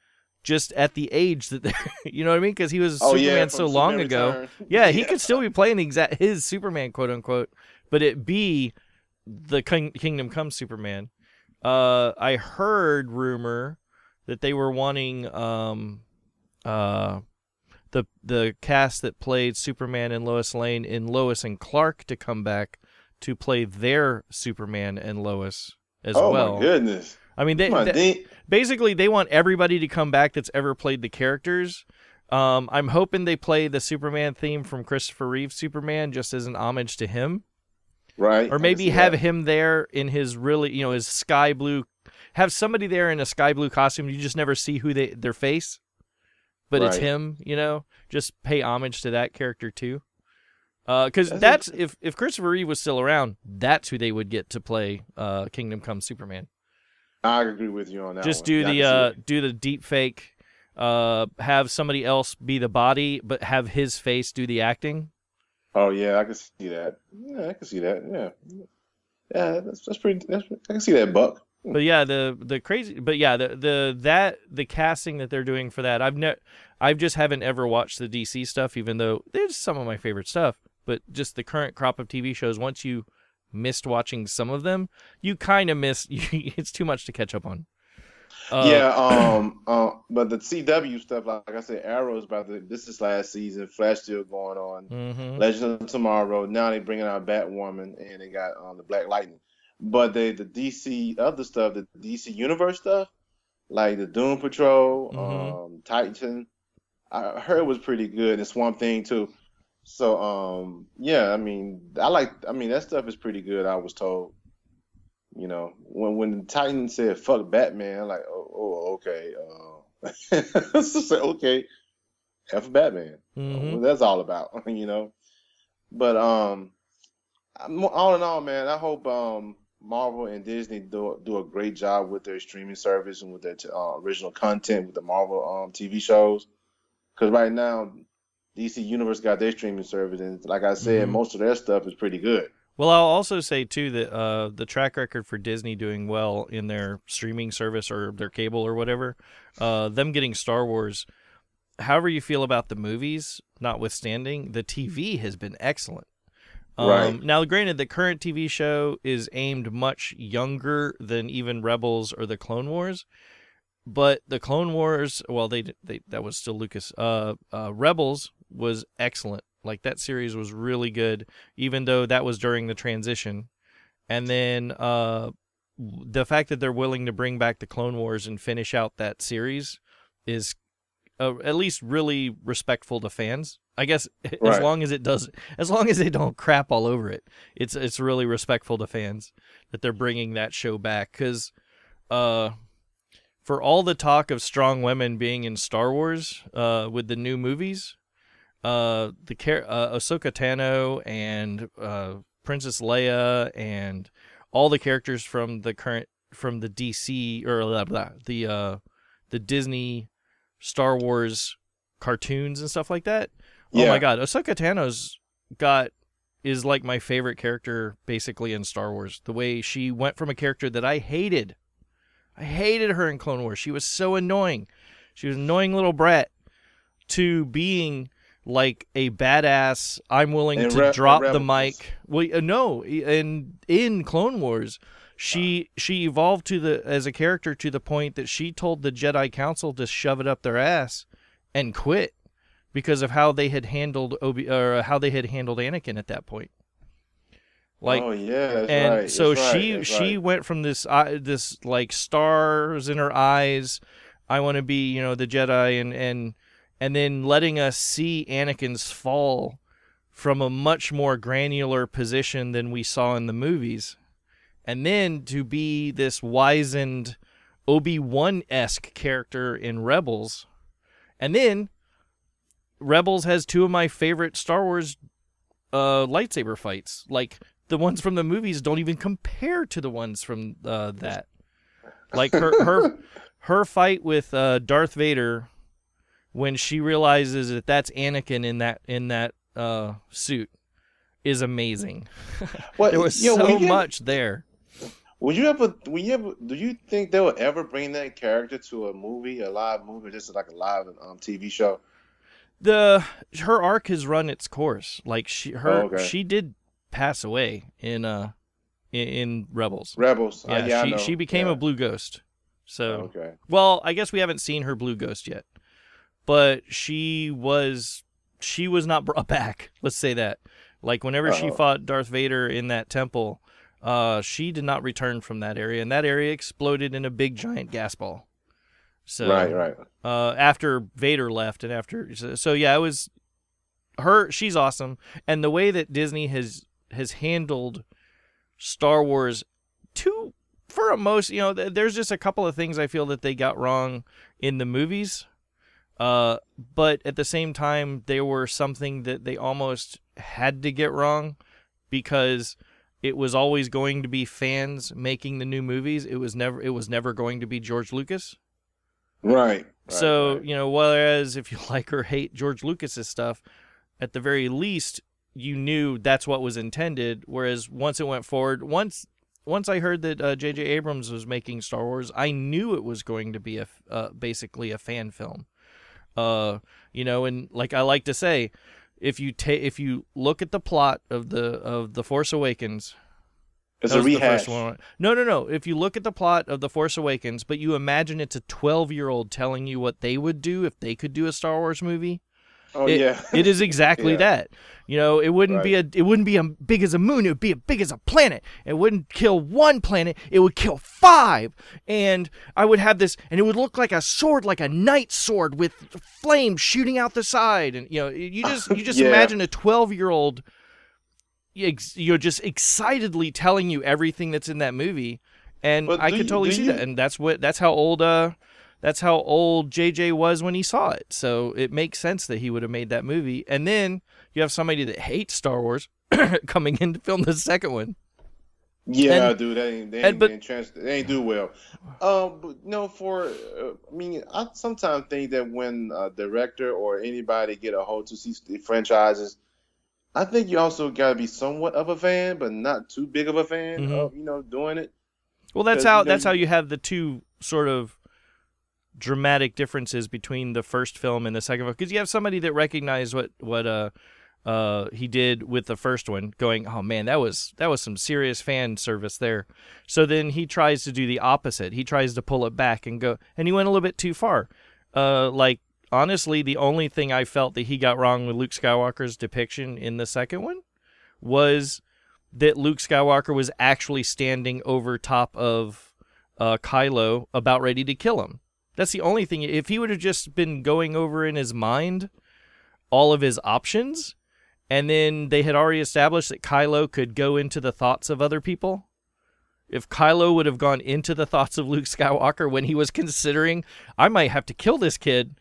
Speaker 2: just at the age that they're you know what I mean? Because he was
Speaker 1: Oh
Speaker 2: Superman
Speaker 1: yeah,
Speaker 2: so long
Speaker 1: Superman
Speaker 2: ago. Yeah, he could still be playing the exact his Superman quote unquote, but it be the King, Kingdom Come Superman. Uh, I heard rumor that they were wanting um, uh, the the cast that played Superman and Lois Lane in Lois and Clark to come back to play their Superman and Lois as
Speaker 1: Oh
Speaker 2: well.
Speaker 1: my goodness!
Speaker 2: I mean, they,
Speaker 1: on,
Speaker 2: they- basically they want everybody to come back that's ever played the characters. Um, I'm hoping they play the Superman theme from Christopher Reeve's Superman just as an homage to him,
Speaker 1: Right?
Speaker 2: Or maybe have
Speaker 1: that.
Speaker 2: him there in his really, you know, his sky blue. Have somebody there in a sky blue costume. You just never see who they their face, but it's him. You know, just pay homage to that character too. Because
Speaker 1: That's
Speaker 2: that's if if Christopher Reeve was still around, that's who they would get to play uh, Kingdom Come Superman.
Speaker 1: I agree with you on that.
Speaker 2: just
Speaker 1: one.
Speaker 2: do the uh do the deep fake uh have somebody else be the body but have his face do the acting
Speaker 1: Oh yeah, I can see that. Yeah, I can see that. Yeah, yeah, that's that's pretty. That's, I can see that, Buck.
Speaker 2: but yeah the the crazy but yeah the the that the casting that they're doing for that i've ne- i've just haven't ever watched the dc stuff even though there's some of my favorite stuff but just the current crop of tv shows once you missed watching some of them you kind of miss it's too much to catch up on uh,
Speaker 1: yeah, um, uh, but the CW stuff, like, I said, Arrow's about to. This is last season. Flash still going on.
Speaker 2: mhm.
Speaker 1: Legend of Tomorrow. Now they bringing out Batwoman, and they got um, the Black Lightning. But they the DC other stuff, the DC Universe stuff, like the Doom Patrol,
Speaker 2: Mhm.
Speaker 1: um, Titan. I heard it was pretty good, and Swamp Thing too. So um, yeah, I mean, I like. I mean, that stuff is pretty good. I was told. You know, when when the Titan said "fuck Batman," I'm like, oh, oh okay, uh, so, okay, F Batman.
Speaker 2: Mhm.
Speaker 1: What that's all about, you know. But um, all in all, man, I hope um Marvel and Disney do do a great job with their streaming service and with their t- uh, original content with the Marvel um TV shows. Because right now, DC Universe got their streaming service, and like I said,
Speaker 2: Mhm.
Speaker 1: most of their stuff is pretty good.
Speaker 2: Well, I'll also say too that uh, the track record for Disney doing well in their streaming service or their cable or whatever, uh, them getting Star Wars. However you feel about the movies, notwithstanding, the TV has been excellent. Um,
Speaker 1: Right.
Speaker 2: Now, granted, the current TV show is aimed much younger than even Rebels or the Clone Wars, but the Clone Wars, well, they they that was still Lucas. Uh, uh, Rebels was excellent. Like that series was really good, even though that was during the transition. And then uh, the fact that they're willing to bring back the Clone Wars and finish out that series is uh, at least really respectful to fans I guess as long as it does, as long as they don't crap all over it, it's it's really respectful to fans that they're bringing that show back. Because, uh, for all the talk of strong women being in Star Wars, uh, with the new movies, uh, the char- uh, Ahsoka Tano and uh, Princess Leia and all the characters from the current from the DC or blah, blah, the uh, the Disney Star Wars cartoons and stuff like that. Oh my god, Ahsoka Tano's got is like my favorite character basically in Star Wars. The way she went from a character that I hated. I hated her in Clone Wars. She was so annoying. She was an annoying little brat to being like a badass. I'm willing
Speaker 1: In
Speaker 2: to
Speaker 1: Re-
Speaker 2: drop the mic. Well, uh, no, in in Clone Wars, she she evolved to the as a character to the point that she told the Jedi Council to shove it up their ass and quit because of how they had handled Obi or how they had handled Anakin at that point. Like
Speaker 1: oh yeah, that's
Speaker 2: and
Speaker 1: right.
Speaker 2: so
Speaker 1: right,
Speaker 2: she
Speaker 1: that's
Speaker 2: she
Speaker 1: right.
Speaker 2: went from this uh, this like stars in her eyes i want to be you know the jedi and and and then letting us see anakin's fall from a much more granular position than we saw in the movies and then to be this wizened obi-wan-esque character in rebels and then rebels has two of my favorite star wars uh lightsaber fights like the ones from the movies don't even compare to the ones from uh, that. Like her her her fight with uh, Darth Vader when she realizes that that's Anakin in that in that uh, suit is amazing.
Speaker 1: What,
Speaker 2: There was so much there.
Speaker 1: Would you ever? Will you ever? Do you think they will ever bring that character to a movie, a live movie, just like a live um, TV show?
Speaker 2: The her arc has run its course. Like she her
Speaker 1: Oh, okay.
Speaker 2: she did pass away in uh in, in Rebels.
Speaker 1: Rebels.
Speaker 2: Yeah,
Speaker 1: uh, yeah
Speaker 2: she she became
Speaker 1: yeah.
Speaker 2: a blue ghost. So
Speaker 1: Okay.
Speaker 2: Well, I guess we haven't seen her blue ghost yet, but she was she was not brought back. Let's say that. Like whenever she
Speaker 1: Uh-oh.
Speaker 2: fought Darth Vader in that temple, uh, she did not return from that area, and that area exploded in a big giant gas ball. So
Speaker 1: right. Right.
Speaker 2: uh, after Vader left, and after so, so yeah, it was her. She's awesome, and the way that Disney has has handled Star Wars to for a most you know th- there's just a couple of things I feel that they got wrong in the movies. Uh, but at the same time, they were something that they almost had to get wrong because it was always going to be fans making the new movies. It was never it was never going to be George Lucas.
Speaker 1: Right.
Speaker 2: So,
Speaker 1: right.
Speaker 2: you know, whereas if you like or hate George Lucas's stuff, at the very least, you knew that's what was intended. Whereas once it went forward, once once I heard that uh, J.J. Abrams was making Star Wars, I knew it was going to be a uh, basically a fan film. Uh, you know, and like I like to say, if you take if you look at the plot of the of the Force Awakens,
Speaker 1: it's a rehash.
Speaker 2: first one. No, no, no. If you look at the plot of The Force Awakens, but you imagine it's a 12 year old telling you what they would do if they could do a Star Wars movie,
Speaker 1: Oh
Speaker 2: it,
Speaker 1: yeah.
Speaker 2: it is exactly
Speaker 1: Yeah.
Speaker 2: that. You know, it wouldn't be a it wouldn't be as big as a moon. It would be as big as a planet. It wouldn't kill one planet. It would kill five. And I would have this, and it would look like a sword, like a knight sword with flames shooting out the side. And you know, you just you just
Speaker 1: Yeah.
Speaker 2: imagine a twelve year old, you know, just excitedly telling you everything that's in that movie. And
Speaker 1: But
Speaker 2: I could
Speaker 1: you-
Speaker 2: totally see
Speaker 1: you-
Speaker 2: that. And that's what that's how old uh that's how old JJ was when he saw it. So it makes sense that he would have made that movie. And then you have somebody that hates Star Wars coming in to film the second one.
Speaker 1: Yeah,
Speaker 2: And-
Speaker 1: dude, they ain't, they
Speaker 2: and-
Speaker 1: ain't,
Speaker 2: but-
Speaker 1: they ain't, trans- they ain't do well. Um, but no, for uh, I mean, I sometimes think that when a director or anybody get a hold to see the franchises, I think you also got to be somewhat of a fan, but not too big of a fan
Speaker 2: Mhm.
Speaker 1: of you know doing it.
Speaker 2: Well, that's how
Speaker 1: you know,
Speaker 2: that's how
Speaker 1: you-
Speaker 2: you have the two sort of dramatic differences between the first film and the second film. Because you have somebody that recognized what what uh uh he did with the first one going oh man that was that was some serious fan service there. So then he tries to do the opposite. He tries to pull it back and go and he went a little bit too far. Uh like honestly the only thing i felt that he got wrong with luke skywalker's depiction in the second one was that luke skywalker was actually standing over top of uh, Kylo about ready to kill him. That's the only thing. If he would have just been going over in his mind all of his options, and then they had already established that Kylo could go into the thoughts of other people. If Kylo would have gone into the thoughts of Luke Skywalker when he was considering, I might have to kill this kid,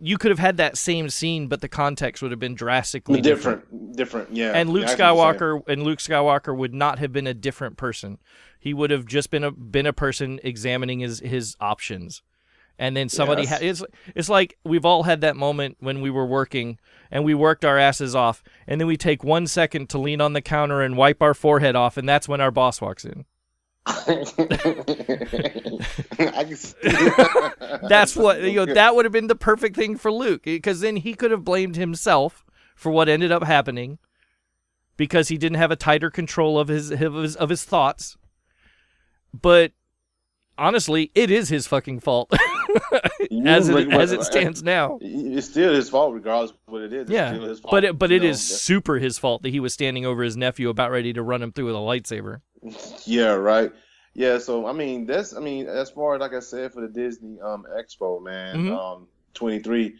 Speaker 2: you could have had that same scene, but the context would have been drastically different.
Speaker 1: different, different, yeah.
Speaker 2: And Luke
Speaker 1: I see what you're saying.
Speaker 2: Skywalker and Luke Skywalker would not have been a different person. He would have just been a been a person examining his his options. And then somebody
Speaker 1: Yes.
Speaker 2: had it's it's like we've all had that moment when we were working and we worked our asses off and then we take 1 second to lean on the counter and wipe our forehead off and that's when our boss walks in.
Speaker 1: I can see
Speaker 2: That's what you know that would have been the perfect thing for Luke because then he could have blamed himself for what ended up happening because he didn't have a tighter control of his of his, of his thoughts. But honestly, it is his fucking fault as it, as it stands now.
Speaker 1: It's still his fault, regardless of what it is. It's
Speaker 2: Yeah,
Speaker 1: still his fault,
Speaker 2: but it, but it
Speaker 1: know?
Speaker 2: is super his fault that he was standing over his nephew about ready to run him through with a lightsaber.
Speaker 1: Yeah, right. Yeah, so I mean, that's I mean, as far as like I said for the Disney um Expo, man,
Speaker 2: Mhm.
Speaker 1: um 23, uh,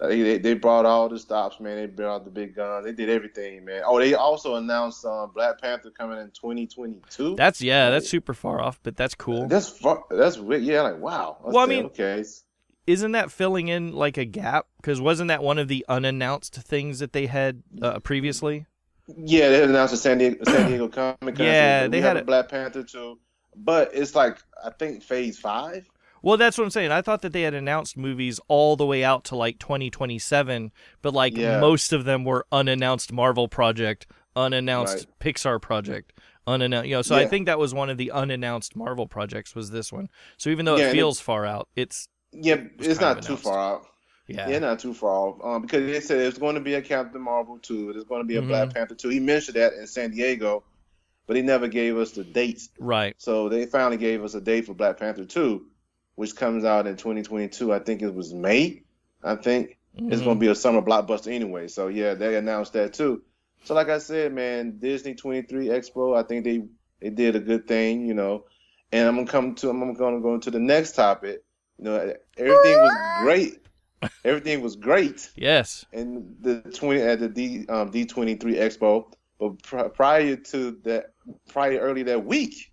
Speaker 1: they, they they brought all the stops, man. They brought out the big guns. They did everything, man. Oh, they also announced um Black Panther coming in 2022.
Speaker 2: That's yeah, that's super far off, but that's cool.
Speaker 1: That's fu- that's. Yeah, like wow.
Speaker 2: Well, I mean-
Speaker 1: okay.
Speaker 2: Isn't that filling in like a gap? Because wasn't that one of the unannounced things that they had uh, previously?
Speaker 1: Yeah, they announced the San Diego San Diego Comic Con.
Speaker 2: Yeah, they had it-
Speaker 1: Black Panther too, but it's like I think Phase Five.
Speaker 2: Well, that's what I'm saying. I thought that they had announced movies all the way out to like 2027, but like
Speaker 1: Yeah.
Speaker 2: most of them were unannounced Marvel project, unannounced Pixar project, unannounced. You know, so I think that was one of the unannounced Marvel projects was this one. So even though
Speaker 1: Yeah,
Speaker 2: it
Speaker 1: and it-
Speaker 2: feels far out, it's
Speaker 1: Yeah, it's not too far out.
Speaker 2: yeah.
Speaker 1: Yeah, not too far off. Um, because they said there's going to be a Captain Marvel too. There's going to be a
Speaker 2: Mhm.
Speaker 1: Black Panther too. He mentioned that in San Diego, but he never gave us the dates.
Speaker 2: Right.
Speaker 1: So they finally gave us a date for Black Panther two, which comes out in 2022. I think it was May. I think it's
Speaker 2: Mhm.
Speaker 1: going to be a summer blockbuster anyway. So yeah, they announced that too. So like I said, man, Disney 23 Expo. I think they they did a good thing, you know. And I'm gonna come to I'm gonna go into the next topic. You know, everything was great. Everything was great
Speaker 2: Yes.
Speaker 1: And the 20 at the D um, D23 Expo. But pr- prior to that, prior early that week,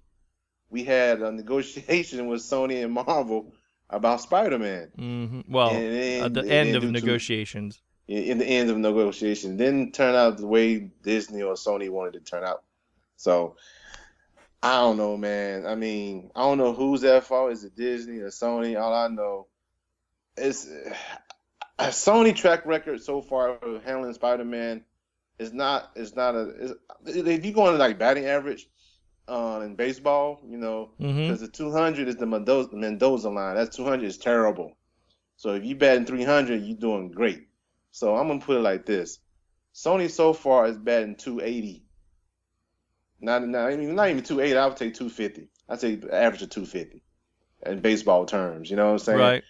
Speaker 1: we had a negotiation with Sony and Marvel about Spider-Man.
Speaker 2: hmm Well,
Speaker 1: then-
Speaker 2: at the end of negotiations.
Speaker 1: in in the end of negotiation didn't turn out the way Disney or Sony wanted it to turn out. So I don't know, man. I mean, I don't know who's at fault. Is it Disney or Sony? All I know is a Sony track record so far of handling Spider-Man is not is not a is, if you go on like batting average uh, in baseball, you know,
Speaker 2: hmm
Speaker 1: because the 200 is the Mendoza, Mendoza line. That 200 is terrible. So if you batting 300, you're doing great. So I'm gonna put it like this: Sony so far is batting 280. Not not even not even 280. I would take 250. I'd say average of 250 in baseball terms. You know what I'm saying?
Speaker 2: Right.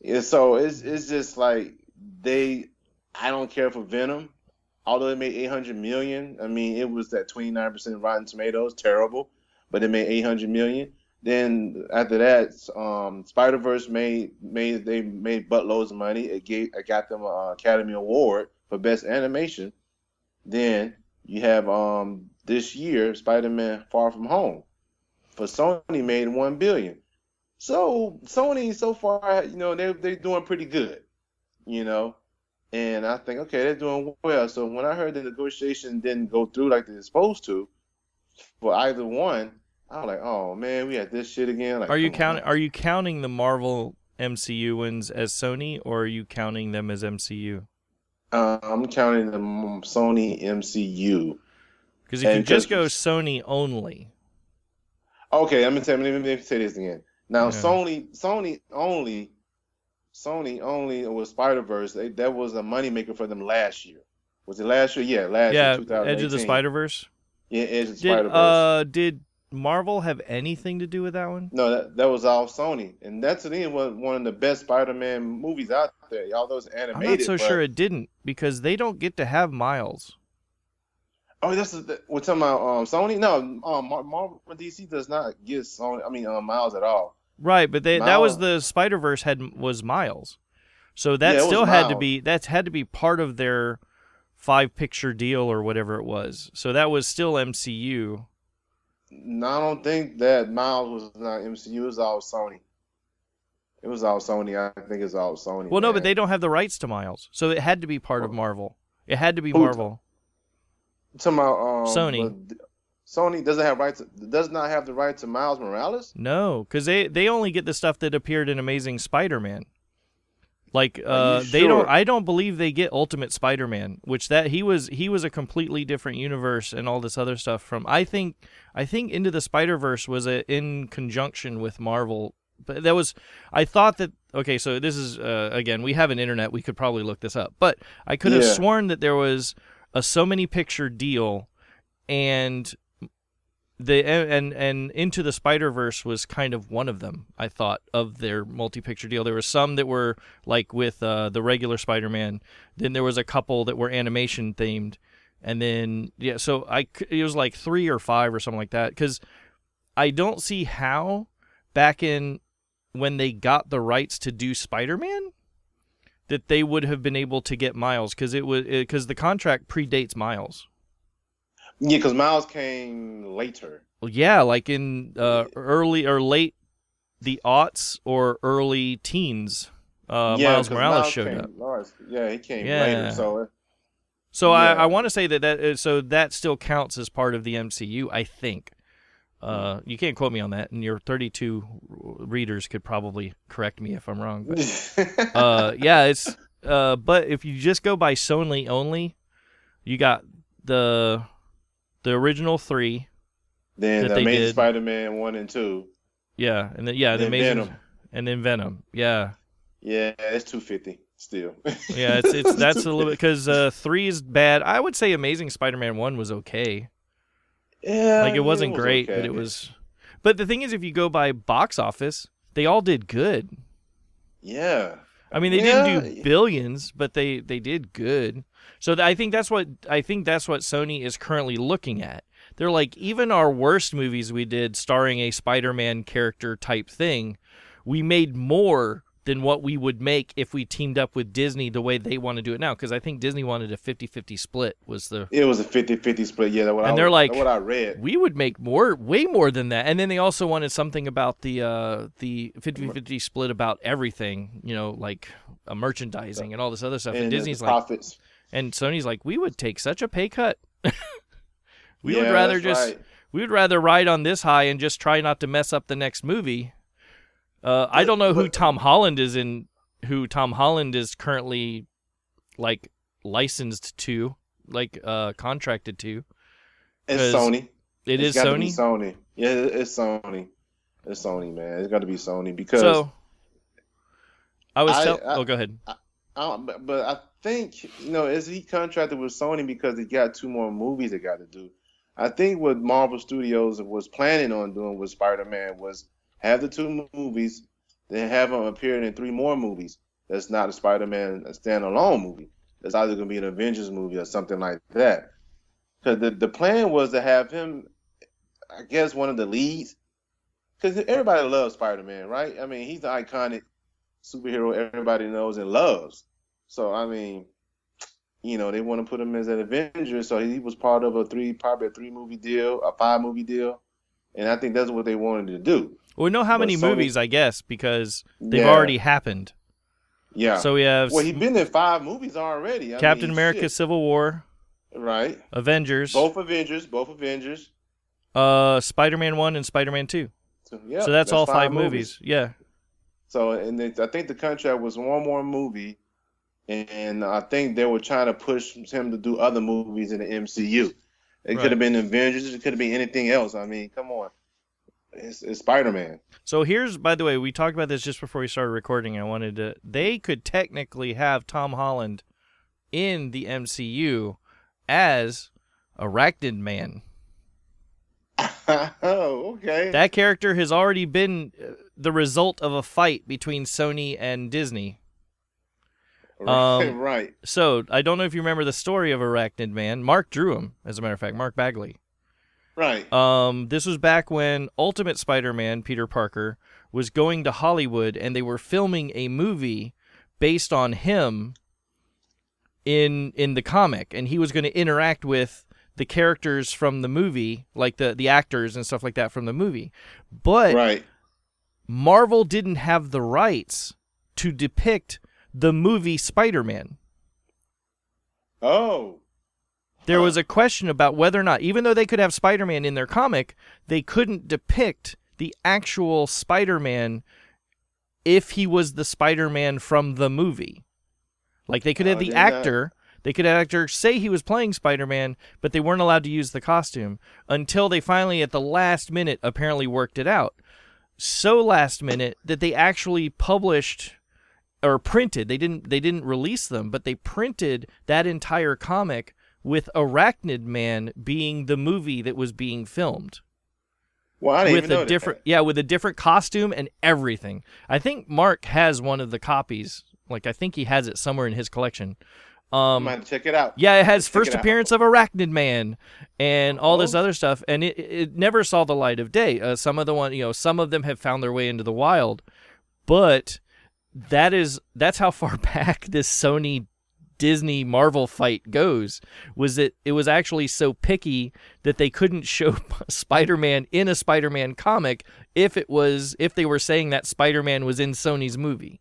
Speaker 1: Yeah, so it's it's just like they. I don't care for Venom, although it made 800 million. I mean, it was that 29% Rotten Tomatoes, terrible, but it made 800 million. Then after that, um, Spider Verse made made they made buttloads of money. It gave it got them an Academy Award for best animation. Then you have um this year Spider Man Far From Home, for Sony made one billion. So Sony so far, you know, they they're doing pretty good, you know. And I think, okay, they're doing well. So when I heard the negotiation didn't go through like they're supposed to for either one, I was like, oh man, we had this shit again. Like,
Speaker 2: Are you counting? Are you counting the Marvel MCU ones as Sony, or are you counting them as MCU?
Speaker 1: Uh, I'm counting the Sony MCU.
Speaker 2: Because if you
Speaker 1: And
Speaker 2: just
Speaker 1: just-
Speaker 2: go Sony only,
Speaker 1: Okay, let me tell let me, let me say this again. Now
Speaker 2: Yeah.
Speaker 1: Sony Sony only Sony only was Spider Verse. That was a moneymaker for them last year. Was it last year? Yeah, last
Speaker 2: yeah,
Speaker 1: year, 2018.
Speaker 2: Edge of the Spider Verse.
Speaker 1: Yeah, Edge of the Spider Verse.
Speaker 2: uh did Marvel have anything to do with that one?
Speaker 1: No, that, that was all Sony, and that's to me was one of the best Spider-Man movies out there. All those
Speaker 2: I'm not so
Speaker 1: but-
Speaker 2: sure it didn't because they don't get to have Miles.
Speaker 1: Oh, this is the, we're talking about um, Sony. No, um, Mar- Marvel DC does not get Sony. I mean, um, Miles at all.
Speaker 2: Right, but they that was the Spider Verse had was Miles. So that
Speaker 1: Yeah,
Speaker 2: still had to be that's had to be part of their five picture deal or whatever it was. So that was still MCU.
Speaker 1: No, I don't think that Miles was not MCU. It was all Sony. It was all Sony. I think it's all Sony.
Speaker 2: Well, no, but they don't have the rights to Miles, so it had to be part of Marvel. It had to be Marvel.
Speaker 1: talking about um,
Speaker 2: Sony.
Speaker 1: but Sony doesn't have rights. Does not have the right to Miles Morales.
Speaker 2: No, because they they only get the stuff that appeared in Amazing Spider-Man. Like uh,
Speaker 1: you
Speaker 2: they don't. I don't believe they get Ultimate Spider-Man, which that he was he was a completely different universe and all this other stuff from. I think I think Into the Spider Verse was a, in conjunction with Marvel, but that was I thought that okay. So this is uh, again we have an internet. We could probably look this up, but I could have
Speaker 1: Yeah.
Speaker 2: sworn that there was a so many picture deal, and the and and into the Spider Verse was kind of one of them. I thought of their multi picture deal. There were some that were like with uh, the regular Spider Man. Then there was a couple that were animation themed, and then yeah. So I it was like three or five or something like that. Because I don't see how back in when they got the rights to do Spider Man that they would have been able to get Miles because it was because the contract predates Miles.
Speaker 1: Yeah, because Miles came later.
Speaker 2: Well, yeah, like in uh, early or late the aughts or early teens, uh,
Speaker 1: yeah,
Speaker 2: Miles Morales
Speaker 1: Miles
Speaker 2: showed up.
Speaker 1: Miles- yeah, he came
Speaker 2: Yeah.
Speaker 1: later. So
Speaker 2: So I,
Speaker 1: Yeah.
Speaker 2: I want to say that that uh, so that still counts as part of the MCU. I think. Uh, you can't quote me on that, and your 32 readers could probably correct me if I'm wrong. But uh, yeah, it's uh, but if you just go by Sony only, you got the the original three,
Speaker 1: then the Amazing
Speaker 2: did.
Speaker 1: Spider-Man one and two.
Speaker 2: yeah, and then yeah, the
Speaker 1: Then
Speaker 2: amazing,
Speaker 1: Venom.
Speaker 2: and then Venom, yeah.
Speaker 1: Yeah, it's two fifty still.
Speaker 2: Yeah, it's it's that's a little bit because uh, three is bad. I would say Amazing Spider-Man one was okay.
Speaker 1: Yeah,
Speaker 2: Like it wasn't
Speaker 1: was
Speaker 2: great,
Speaker 1: okay.
Speaker 2: but it was. But the thing is, if you go by box office, they all did good.
Speaker 1: Yeah.
Speaker 2: I mean, they
Speaker 1: Yeah.
Speaker 2: didn't do billions, but they they did good. So I think that's what I think that's what Sony is currently looking at. They're like, even our worst movies we did starring a Spider-Man character type thing, we made more than what we would make if we teamed up with Disney the way they want to do it now. Because I think Disney wanted a 50-50 split was the
Speaker 1: It was a 50-50 split. Yeah,
Speaker 2: And
Speaker 1: I,
Speaker 2: they're like-
Speaker 1: what I read.
Speaker 2: we would make more way more than that and then they also wanted something about the uh the 50-50 split about everything you know like uh, merchandising and all this other stuff and,
Speaker 1: and
Speaker 2: disney's like
Speaker 1: profits.
Speaker 2: And sony's like we would take such a pay cut we
Speaker 1: Yeah,
Speaker 2: would rather just
Speaker 1: right.
Speaker 2: we would rather ride on this high and just try not to mess up the next movie uh i don't know who tom holland is in who tom holland is currently like licensed to like uh contracted to
Speaker 1: It's Sony.
Speaker 2: It
Speaker 1: It's
Speaker 2: is sony
Speaker 1: Sony. Yeah, it's Sony. It's Sony, man. It's got to be Sony because
Speaker 2: So I was
Speaker 1: I- I-
Speaker 2: oh go ahead.
Speaker 1: I don't, but, I think you know is he contracted with Sony because he got two more movies they got to do. I think what Marvel Studios was planning on doing with Spider-Man was have the two movies, then have him appear in three more movies. That's not a Spider-Man standalone movie. That's either going to be an Avengers movie or something like that. Because the the plan was to have him, I guess, one of the leads. Because everybody loves Spider-Man, right? I mean, he's the iconic superhero everybody knows and loves. So I mean, you know, they want to put him as an Avenger, so he was part of a three, probably a three movie deal, a five movie deal, and I think that's what they wanted to do.
Speaker 2: Well, we know how
Speaker 1: but
Speaker 2: many
Speaker 1: Sony-
Speaker 2: movies, I guess, because they've
Speaker 1: Yeah.
Speaker 2: already happened.
Speaker 1: Yeah.
Speaker 2: So we have
Speaker 1: well, he's been in five movies already. I
Speaker 2: Captain
Speaker 1: mean,
Speaker 2: America:
Speaker 1: shit.
Speaker 2: Civil War,
Speaker 1: right?
Speaker 2: Avengers,
Speaker 1: Both Avengers, both Avengers.
Speaker 2: uh, Spider-Man one and Spider-Man two.
Speaker 1: So, yeah,
Speaker 2: so that's, all five, movies. Yeah.
Speaker 1: So, and I think the contract was one more movie, and I think they were trying to push him to do other movies in the MCU. It
Speaker 2: Right.
Speaker 1: could have been Avengers. It could have been anything else. I mean, come on, it's, it's Spider Man.
Speaker 2: So here's, by the way, we talked about this just before we started recording. I wanted to. They could technically have Tom Holland in the MCU as Arachnid Man.
Speaker 1: oh, okay.
Speaker 2: That character has already been the result of a fight between Sony and Disney.
Speaker 1: right,
Speaker 2: um,
Speaker 1: right.
Speaker 2: So I don't know if you remember the story of Arachnid Man. Mark drew him, as a matter of fact, Mark Bagley.
Speaker 1: Right.
Speaker 2: Um, this was back when Ultimate Spider-Man, Peter Parker, was going to Hollywood, and they were filming a movie based on him in in the comic and he was going to interact with the characters from the movie like the the actors and stuff like that from the movie but
Speaker 1: Right.
Speaker 2: Marvel didn't have the rights to depict the movie Spider-Man
Speaker 1: Oh.
Speaker 2: there was a question about whether or not, even though they could have Spider Man in their comic, they couldn't depict the actual Spider Man if he was the Spider Man from the movie. Like they could have
Speaker 1: Oh,
Speaker 2: the
Speaker 1: that-
Speaker 2: actor, they could have actor say he was playing Spider Man, but they weren't allowed to use the costume until they finally, at the last minute, apparently worked it out. So last minute that they actually published or printed they didn't they didn't release them but they printed that entire comic with arachnid man being the movie that was being filmed.
Speaker 1: Well, I didn't
Speaker 2: with a different
Speaker 1: That.
Speaker 2: yeah with a different costume and everything. I think mark has one of the copies. Like i think he has it somewhere in his collection um
Speaker 1: check it out.
Speaker 2: yeah, it has
Speaker 1: Check
Speaker 2: first
Speaker 1: it out.
Speaker 2: appearance of Arachnid Man and all this
Speaker 1: Oh.
Speaker 2: other stuff, and it, it never saw the light of day. Uh, some of the one, you know, some of them have found their way into the wild, but that is that's how far back this Sony Disney Marvel fight goes. Was that it was actually so picky that they couldn't show Spider-Man in a Spider-Man comic if it was if they were saying that Spider-Man was in Sony's movie.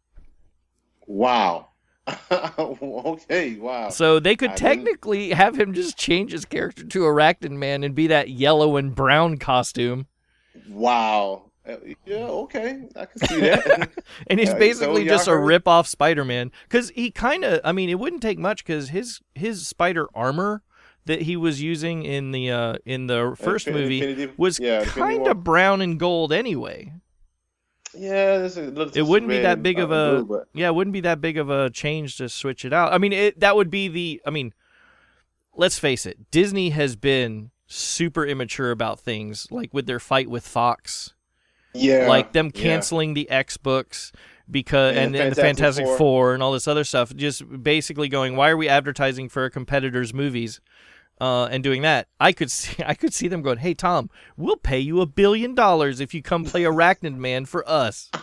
Speaker 1: Wow. okay. Wow.
Speaker 2: So they could
Speaker 1: I didn't-
Speaker 2: technically have him just change his character to Arachnid Man and be that yellow and brown costume.
Speaker 1: Wow. Uh, Yeah. Okay. I can see that.
Speaker 2: And he's
Speaker 1: so
Speaker 2: basically
Speaker 1: y'all
Speaker 2: just a rip off Spider Man. Because he kind of, I mean, it wouldn't take much because his, his spider armor that he was using in the uh, in the first
Speaker 1: Infin-
Speaker 2: movie was
Speaker 1: yeah,
Speaker 2: kind of brown and gold anyway.
Speaker 1: Yeah. This looks
Speaker 2: It wouldn't be that big of a
Speaker 1: blue,
Speaker 2: yeah, it wouldn't be that big of a change to switch it out. I mean, it, that would be the. I mean, let's face it, Disney has been super immature about things, like with their fight with Fox,
Speaker 1: yeah.
Speaker 2: like them
Speaker 1: yeah.
Speaker 2: canceling the X books because
Speaker 1: And
Speaker 2: and, and the
Speaker 1: Fantastic
Speaker 2: Fantastic
Speaker 1: Four.
Speaker 2: Four. and all this other stuff. Just basically going, why are we advertising for a competitor's movies? Uh, and doing that, I could see, I could see them going, "Hey Tom, we'll pay you a billion dollars if you come play Arachnid Man for us."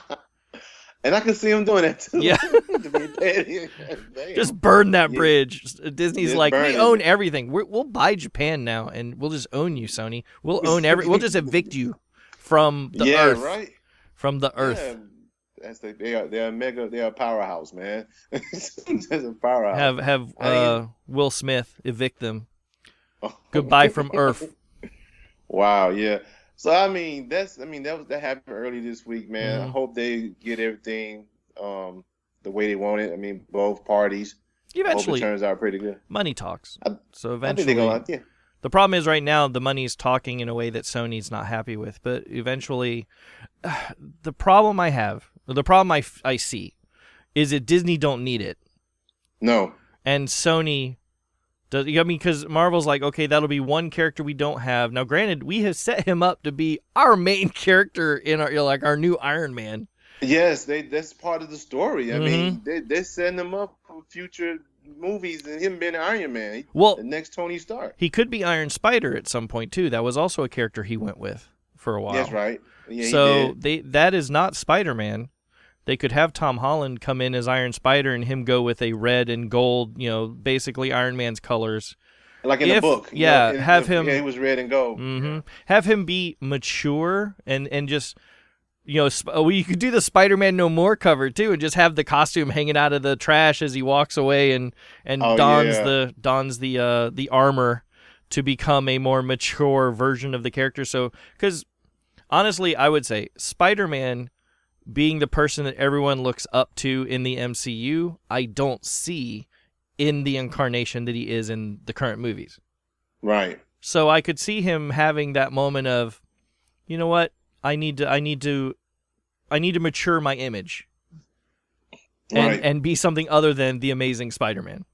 Speaker 1: And I can see him doing that too.
Speaker 2: Yeah.
Speaker 1: To be petty. Damn.
Speaker 2: just burn that
Speaker 1: Yeah.
Speaker 2: bridge. Disney's
Speaker 1: Just
Speaker 2: like, we
Speaker 1: it.
Speaker 2: own everything. We're, we'll buy Japan now, and we'll just own you, Sony. We'll own every. We'll just evict you from the
Speaker 1: yeah.
Speaker 2: earth.
Speaker 1: Right.
Speaker 2: From the earth.
Speaker 1: Yeah. That's the, they are they're a mega they're a powerhouse man. A powerhouse.
Speaker 2: Have have uh, Will Smith evict them. Goodbye from Earth.
Speaker 1: Wow, yeah. So I mean, that's I mean that was that happened early this week, man. I
Speaker 2: Mhm.
Speaker 1: hope they get everything um the way they want it. I mean, both parties. I hope
Speaker 2: Eventually,
Speaker 1: it turns out pretty good.
Speaker 2: money talks.
Speaker 1: I-
Speaker 2: So
Speaker 1: I think
Speaker 2: eventually,
Speaker 1: gonna yeah.
Speaker 2: the problem is right now the money's talking in a way that Sony's not happy with. But eventually, the problem I have, the problem I, f- I see, is that Disney don't need it.
Speaker 1: No.
Speaker 2: and Sony does. I mean, because Marvel's like, okay, that'll be one character we don't have. Now, granted, we have set him up to be our main character in our like our new Iron Man.
Speaker 1: Yes, they that's part of the story. I
Speaker 2: Mm-hmm.
Speaker 1: mean, they they're setting him up for future movies and him being Iron Man.
Speaker 2: Well,
Speaker 1: The next Tony Stark.
Speaker 2: he could be Iron Spider at some point too. That was also a character he went with for a while.
Speaker 1: That's right. Yeah, he
Speaker 2: so they that is not Spider Man. They could have Tom Holland come in as Iron Spider and him go with a red and gold, you know, basically Iron Man's colors.
Speaker 1: like in
Speaker 2: if-
Speaker 1: the book.
Speaker 2: yeah,
Speaker 1: know,
Speaker 2: have
Speaker 1: in-
Speaker 2: him-
Speaker 1: Yeah, he was red and gold.
Speaker 2: Mm-hmm. Have him be mature and and just you know, sp- well, you could do the Spider-Man No More cover too, and just have the costume hanging out of the trash as he walks away and and
Speaker 1: Oh,
Speaker 2: dons
Speaker 1: yeah.
Speaker 2: the dons the uh the armor to become a more mature version of the character. So, because honestly, I would say Spider-Man being the person that everyone looks up to in the MCU, I don't see in the incarnation that he is in the current movies.
Speaker 1: Right.
Speaker 2: So I could see him having that moment of, you know what? I need to I need to I need to mature my image and
Speaker 1: Right.
Speaker 2: and be something other than the amazing Spider-Man.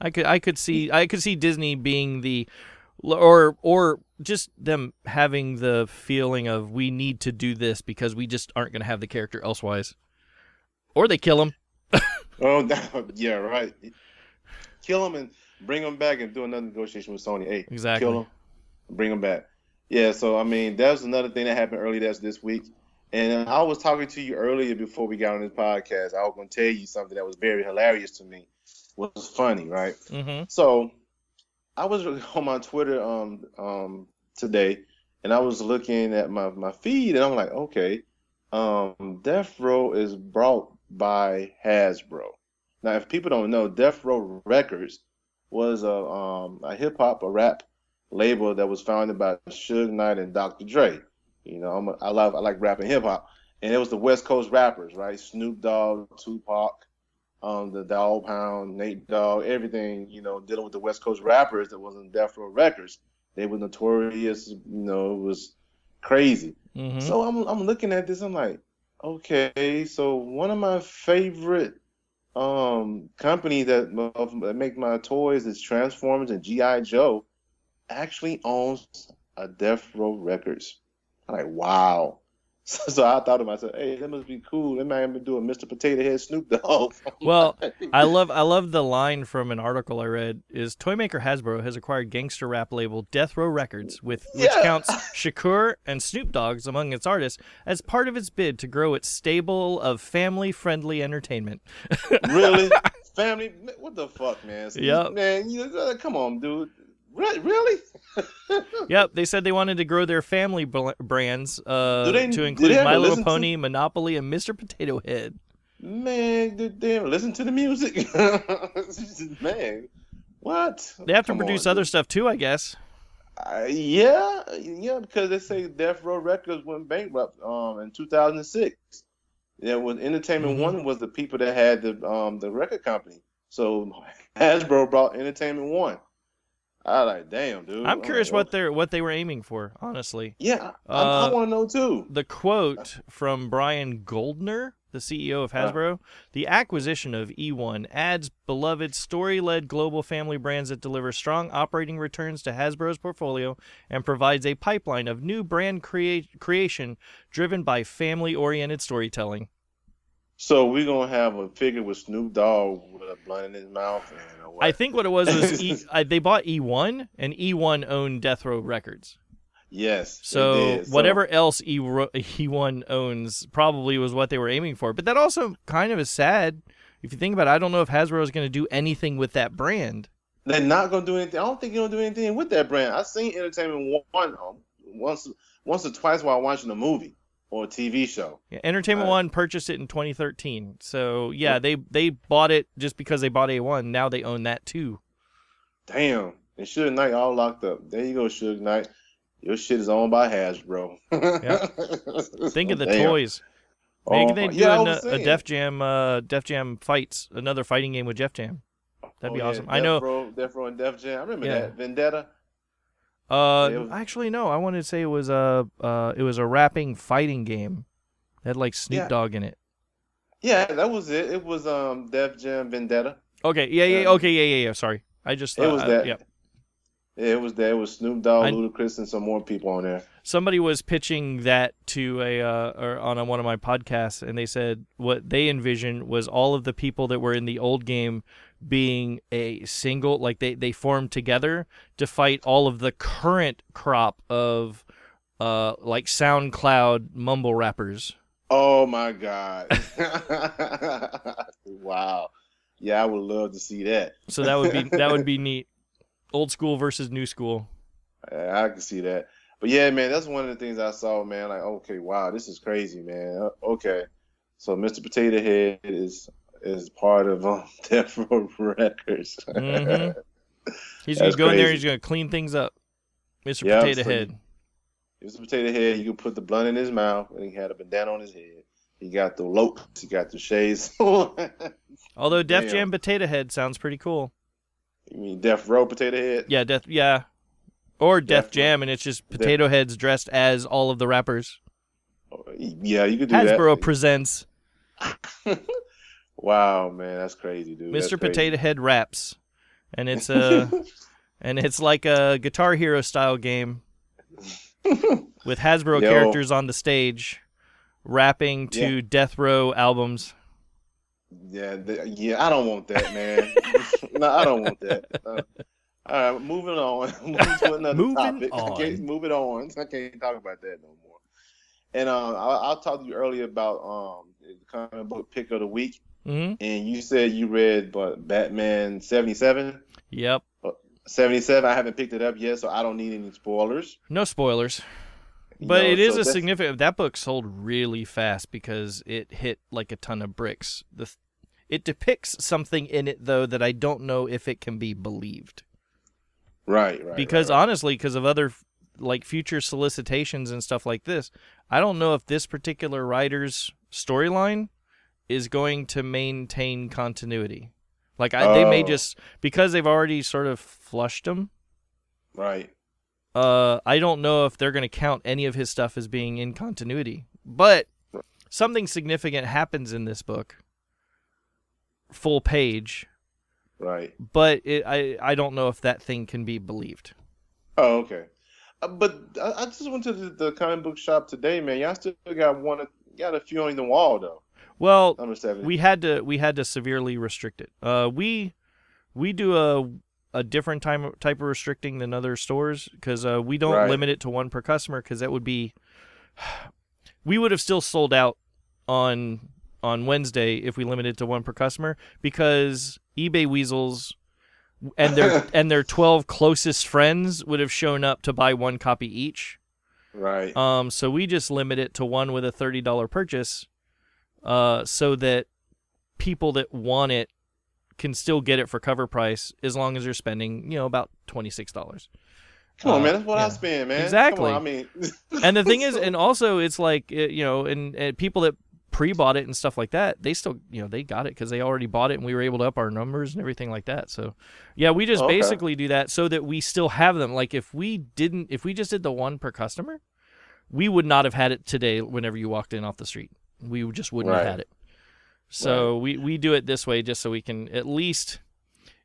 Speaker 2: I could I could see I could see Disney being the or or just them having the feeling of we need to do this because we just aren't going to have the character elsewise. Or they kill him.
Speaker 1: Oh, that, yeah, right. Kill him and bring him back and do another negotiation with Sony. Hey,
Speaker 2: Exactly.
Speaker 1: kill him, bring him back. Yeah, so I mean, that was another thing that happened early that's this week. And I was talking to you earlier before we got on this podcast. I was going to tell you something that was very hilarious to me. Was funny, right?
Speaker 2: Mm-hmm.
Speaker 1: So I was on my Twitter um um today, and I was looking at my my feed, and I'm like, okay, um, Death Row is brought by Hasbro. Now, if people don't know, Death Row Records was a um a hip hop a rap label that was founded by Suge Knight and Dr. Dre. You know, I'm a, I love I like rap and hip hop, and it was the West Coast rappers, right? Snoop Dogg, Tupac, um, the Dog Pound, Nate Dogg, everything. You know, dealing with the West Coast rappers that was in Death Row Records. They were notorious. You know, it was crazy.
Speaker 2: Mm-hmm.
Speaker 1: So I'm I'm looking at this. I'm like, okay, so one of my favorite um company that, that make my toys is Transformers and GI Joe actually owns a Death Row Records. I'm like, wow. So, so I thought to myself, hey, that must be cool. They might even do a Mr. Potato Head Snoop Dogg.
Speaker 2: Well, I love I love the line from an article I read is Toymaker Hasbro has acquired gangster rap label Death Row Records with which
Speaker 1: Yeah.
Speaker 2: counts Shakur and Snoop Dogg's among its artists as part of its bid to grow its stable of family-friendly entertainment.
Speaker 1: really? Family? What the fuck, man?
Speaker 2: Yep.
Speaker 1: Man, you, uh, come on, dude. Re- Really?
Speaker 2: Yep, they said they wanted to grow their family bl- brands uh,
Speaker 1: they-
Speaker 2: to include My Little
Speaker 1: listen to-
Speaker 2: Pony, Monopoly, and Mr. Potato Head.
Speaker 1: Man, they, they listen to the music. man, what?
Speaker 2: They have to
Speaker 1: Come
Speaker 2: produce
Speaker 1: on,
Speaker 2: other
Speaker 1: dude.
Speaker 2: stuff too, I guess.
Speaker 1: Uh, yeah, yeah, because they say Death Row Records went bankrupt um in 2006. Yeah, when Entertainment
Speaker 2: Mhm.
Speaker 1: One was the people that had the um the record company. So Hasbro brought Entertainment One. I like, damn, dude.
Speaker 2: I'm curious what they're what they were aiming for, honestly.
Speaker 1: Yeah, I, I,
Speaker 2: Uh,
Speaker 1: want to know too.
Speaker 2: The quote from Brian Goldner, the CEO of Hasbro The acquisition of E1 adds beloved story led global family brands that deliver strong operating returns to Hasbro's portfolio and provides a pipeline of new brand crea- creation driven by family oriented storytelling.
Speaker 1: So we're gonna have a figure with Snoop Dogg with a blunt in his mouth and?
Speaker 2: I think what it was was e, I, they bought E1 and E1 owned Death Row Records.
Speaker 1: yes.
Speaker 2: So.
Speaker 1: So-
Speaker 2: whatever else E E1 owns probably was what they were aiming for. But that also kind of is sad. If you think about it, I don't know if Hasbro is going to do anything with that brand.
Speaker 1: They're not gonna do anything. I don't think you're gonna do anything with that brand. I've seen Entertainment One um, once, once or twice while watching a movie or a TV show.
Speaker 2: Yeah, Entertainment
Speaker 1: Uh,
Speaker 2: One purchased it in 2013. So yeah, they they bought it just because they bought E1. Now they own that too.
Speaker 1: Damn, and Suge Knight all locked up. There you go, Suge Knight. Your shit is owned by Hasbro.
Speaker 2: Think of the
Speaker 1: Damn.
Speaker 2: toys.
Speaker 1: Oh,
Speaker 2: Maybe they do
Speaker 1: yeah, I
Speaker 2: an- a. Def Jam uh, Def Jam fights another fighting game with Def Jam. That'd
Speaker 1: Oh,
Speaker 2: be
Speaker 1: yeah,
Speaker 2: awesome. I know.
Speaker 1: Row, Death Row and Def Jam. I remember
Speaker 2: Yeah.
Speaker 1: that Vendetta.
Speaker 2: Uh,
Speaker 1: was-
Speaker 2: actually, no. I wanted to say it was a uh, it was a rapping fighting game. It had like Snoop
Speaker 1: Yeah.
Speaker 2: Dogg in it.
Speaker 1: Yeah, that was it. It was um Def Jam Vendetta.
Speaker 2: Okay, yeah, yeah,
Speaker 1: Yeah.
Speaker 2: okay, yeah, yeah, yeah. Sorry, I just
Speaker 1: It was
Speaker 2: uh,
Speaker 1: that.
Speaker 2: yeah.
Speaker 1: Yeah, it was that. It was Snoop Dogg,
Speaker 2: I-
Speaker 1: Ludacris, and some more people on there.
Speaker 2: Somebody was pitching that to a uh, or on a, one of my podcasts, and they said what they envisioned was all of the people that were in the old game being a single, like they they form together to fight all of the current crop of uh like SoundCloud mumble rappers.
Speaker 1: Oh my God! wow. Yeah, I would love to see that.
Speaker 2: So that would be that would be neat. Old school versus new school.
Speaker 1: I I can see that. But yeah, man, that's one of the things I saw, man. Like, okay, wow, this is crazy, man. Uh, Okay, so Mr. Potato Head is is part of um, Death Row Records.
Speaker 2: Mhm. He's gonna go in there.
Speaker 1: crazy.
Speaker 2: He's gonna clean things up, Mr.
Speaker 1: Yeah,
Speaker 2: Potato
Speaker 1: so-
Speaker 2: Head.
Speaker 1: Mr. Potato Head, he could put the blunt in his mouth, and he had a bandana on his head. He got the lope. He got the shades.
Speaker 2: Although Def
Speaker 1: Damn.
Speaker 2: Jam Potato Head sounds pretty cool.
Speaker 1: You mean Death Row Potato Head?
Speaker 2: Yeah, Death. Yeah, or Def
Speaker 1: Def-
Speaker 2: Jam, and it's just Potato Heads dressed as all of the rappers.
Speaker 1: Yeah, you could do
Speaker 2: Hasbro
Speaker 1: that.
Speaker 2: presents
Speaker 1: wow, man, that's crazy, dude. That's
Speaker 2: Mr.
Speaker 1: crazy.
Speaker 2: Potato Head raps, and it's a and it's like a Guitar Hero style game with Hasbro
Speaker 1: Yo.
Speaker 2: characters on the stage rapping to
Speaker 1: Yeah.
Speaker 2: Death Row albums.
Speaker 1: Yeah, th- yeah, I don't want that, man. no, I don't want that. Uh, all right, moving on. moving to another
Speaker 2: Moving
Speaker 1: topic. I
Speaker 2: on.
Speaker 1: can't move it on. I can't talk about that no more. And um, I, I'll talk to you earlier about um the comic book pick of the week,
Speaker 2: hmm
Speaker 1: and you said you read but Batman seventy seven.
Speaker 2: Yep.
Speaker 1: 77 i haven't picked it up yet so i don't need any spoilers
Speaker 2: No spoilers. But
Speaker 1: know,
Speaker 2: it is
Speaker 1: so
Speaker 2: a
Speaker 1: that's-
Speaker 2: significant. That book sold really fast because it hit like a ton of bricks. The it depicts something in it though that I don't know if it can be believed.
Speaker 1: right right
Speaker 2: because
Speaker 1: right, right.
Speaker 2: honestly, because of other like future solicitations and stuff like this, I don't know if this particular writer's storyline is going to maintain continuity. Like I, they may
Speaker 1: Oh.
Speaker 2: just because they've already sort of flushed him.
Speaker 1: right
Speaker 2: Uh, I don't know if they're going to count any of his stuff as being in continuity, but something significant happens in this book. Full page,
Speaker 1: right
Speaker 2: but it, I I don't know if that thing can be believed.
Speaker 1: oh okay uh, but I, I just went to the, the comic book shop today man y'all still got one got a few on the wall though
Speaker 2: Well, we had to we had to severely restrict it. Uh, we we do a a different time type of restricting than other stores because uh, we don't
Speaker 1: Right.
Speaker 2: limit it to one per customer because that would be we would have still sold out on on Wednesday if we limited to one per customer because eBay weasels and their and their 12 closest friends would have shown up to buy one copy each.
Speaker 1: right
Speaker 2: Um, so we just limit it to one with a thirty dollar purchase, uh, so that people that want it can still get it for cover price as long as they're spending, you know, about twenty six dollars.
Speaker 1: come on
Speaker 2: uh,
Speaker 1: man that's what i
Speaker 2: yeah.
Speaker 1: spend man
Speaker 2: Exactly.
Speaker 1: on, i mean
Speaker 2: And the thing is, and also it's like you know, and, and people that pre-bought it and stuff like that, they still, you know, they got it because they already bought it, and we were able to up our numbers and everything like that. So, yeah, we just
Speaker 1: Okay.
Speaker 2: basically do that so that we still have them. Like if we didn't, if we just did the one per customer, we would not have had it today. Whenever you walked in off the street, we just wouldn't have had it. So we we do it this way just so we can at least.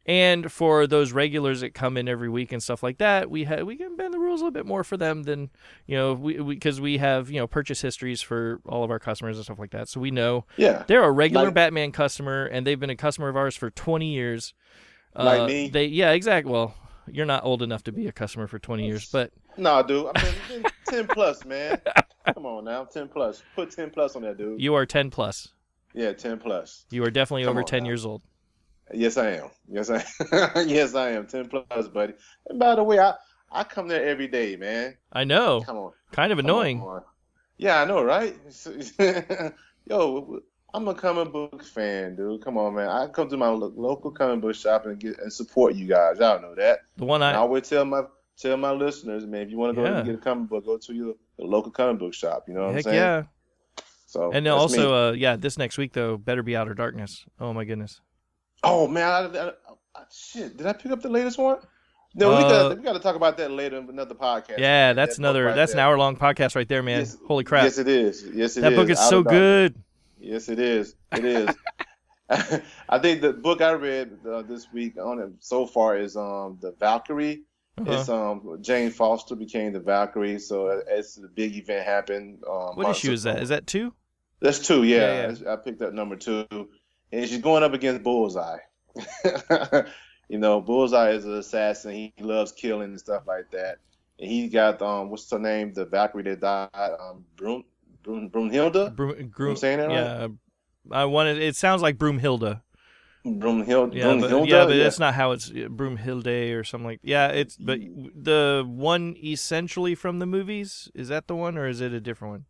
Speaker 2: And for those regulars that come in every week and stuff like that, we ha- we can bend the rules a little bit more for them than you know we because we, have you know purchase histories for all of our customers and stuff like that, so we know
Speaker 1: yeah
Speaker 2: they're a regular
Speaker 1: Like-
Speaker 2: Batman customer and they've been a customer of ours for 20 years.
Speaker 1: Like
Speaker 2: Uh,
Speaker 1: me?
Speaker 2: They yeah, exactly. Well, you're not old enough to be a customer for 20 years, but
Speaker 1: no dude i mean 10 plus man come on now 10 plus put 10 plus on that dude
Speaker 2: you are 10 plus.
Speaker 1: yeah 10 plus
Speaker 2: You are definitely
Speaker 1: Come
Speaker 2: over 10
Speaker 1: now.
Speaker 2: years old.
Speaker 1: Yes, I am. Yes, I yes, I am. Ten plus, buddy. And by the way, I I come there every day, man.
Speaker 2: I know.
Speaker 1: Come on.
Speaker 2: Kind of
Speaker 1: come
Speaker 2: annoying.
Speaker 1: on. Yeah, I know, right? Yo, I'm a comic book fan, dude. Come on, man. I come to my lo- local comic book shop and get and support you guys. Y'all know that.
Speaker 2: The one
Speaker 1: I
Speaker 2: I
Speaker 1: always tell my tell my listeners, man, if you want to go
Speaker 2: Yeah.
Speaker 1: and get a comic book, go to your, your local comic book shop. You know what I'm
Speaker 2: heck
Speaker 1: saying?
Speaker 2: yeah.
Speaker 1: So
Speaker 2: And also uh yeah, this next week though, better be Outer Darkness. Oh my goodness.
Speaker 1: Oh man, I, I, I, shit! Did I pick up the latest one? No, we
Speaker 2: Uh,
Speaker 1: got we got to talk about that later in another podcast.
Speaker 2: Yeah,
Speaker 1: man.
Speaker 2: that's
Speaker 1: That
Speaker 2: another
Speaker 1: right
Speaker 2: that's an hour long podcast right there, man.
Speaker 1: Yes,
Speaker 2: Holy crap.
Speaker 1: Yes, it is. Yes, it is.
Speaker 2: that book is
Speaker 1: Out
Speaker 2: so
Speaker 1: Darkness.
Speaker 2: good.
Speaker 1: Yes, it is. It is. I think the book I read uh, this week on it so far is um the Valkyrie.
Speaker 2: Uh-huh.
Speaker 1: It's um Jane Foster became the Valkyrie, so it's the big event happened. Um,
Speaker 2: What issue is that? Is that 2?
Speaker 1: That's two, yeah.
Speaker 2: Yeah,
Speaker 1: I picked up number two, and she's going up against Bullseye. you know, Bullseye is an assassin. He loves killing and stuff like that. And he got um, what's her name? The Valkyrie that died, um, Brun, Brun.
Speaker 2: Broom, Groom,
Speaker 1: I'm saying that right?
Speaker 2: Yeah. I wanted it sounds like Broomhilda.
Speaker 1: Brunhilde.
Speaker 2: Yeah, but, yeah, but it's not how it's Broomhilde or something like. Yeah, it's but
Speaker 1: Mm.
Speaker 2: the one essentially from the movies is that the one or is it a different one?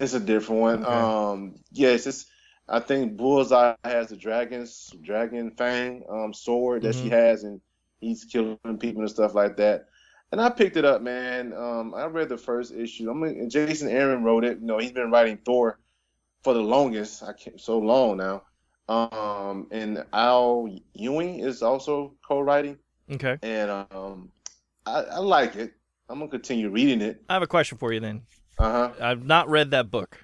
Speaker 1: It's a different one.
Speaker 2: Okay.
Speaker 1: Um, yes, it's. I think Bullseye has the dragon's dragon fang um sword that she
Speaker 2: Mhm.
Speaker 1: has, and he's killing people and stuff like that. And I picked it up, man. Um, I read the first issue. I mean, Jason Aaron wrote it. You know, he's been writing Thor for the longest. I can't so long now. Um, and Al Ewing is also co-writing,
Speaker 2: Okay,
Speaker 1: and um, I, I like it. I'm gonna continue reading it.
Speaker 2: I have a question for you then.
Speaker 1: Uh huh.
Speaker 2: I've not read that book.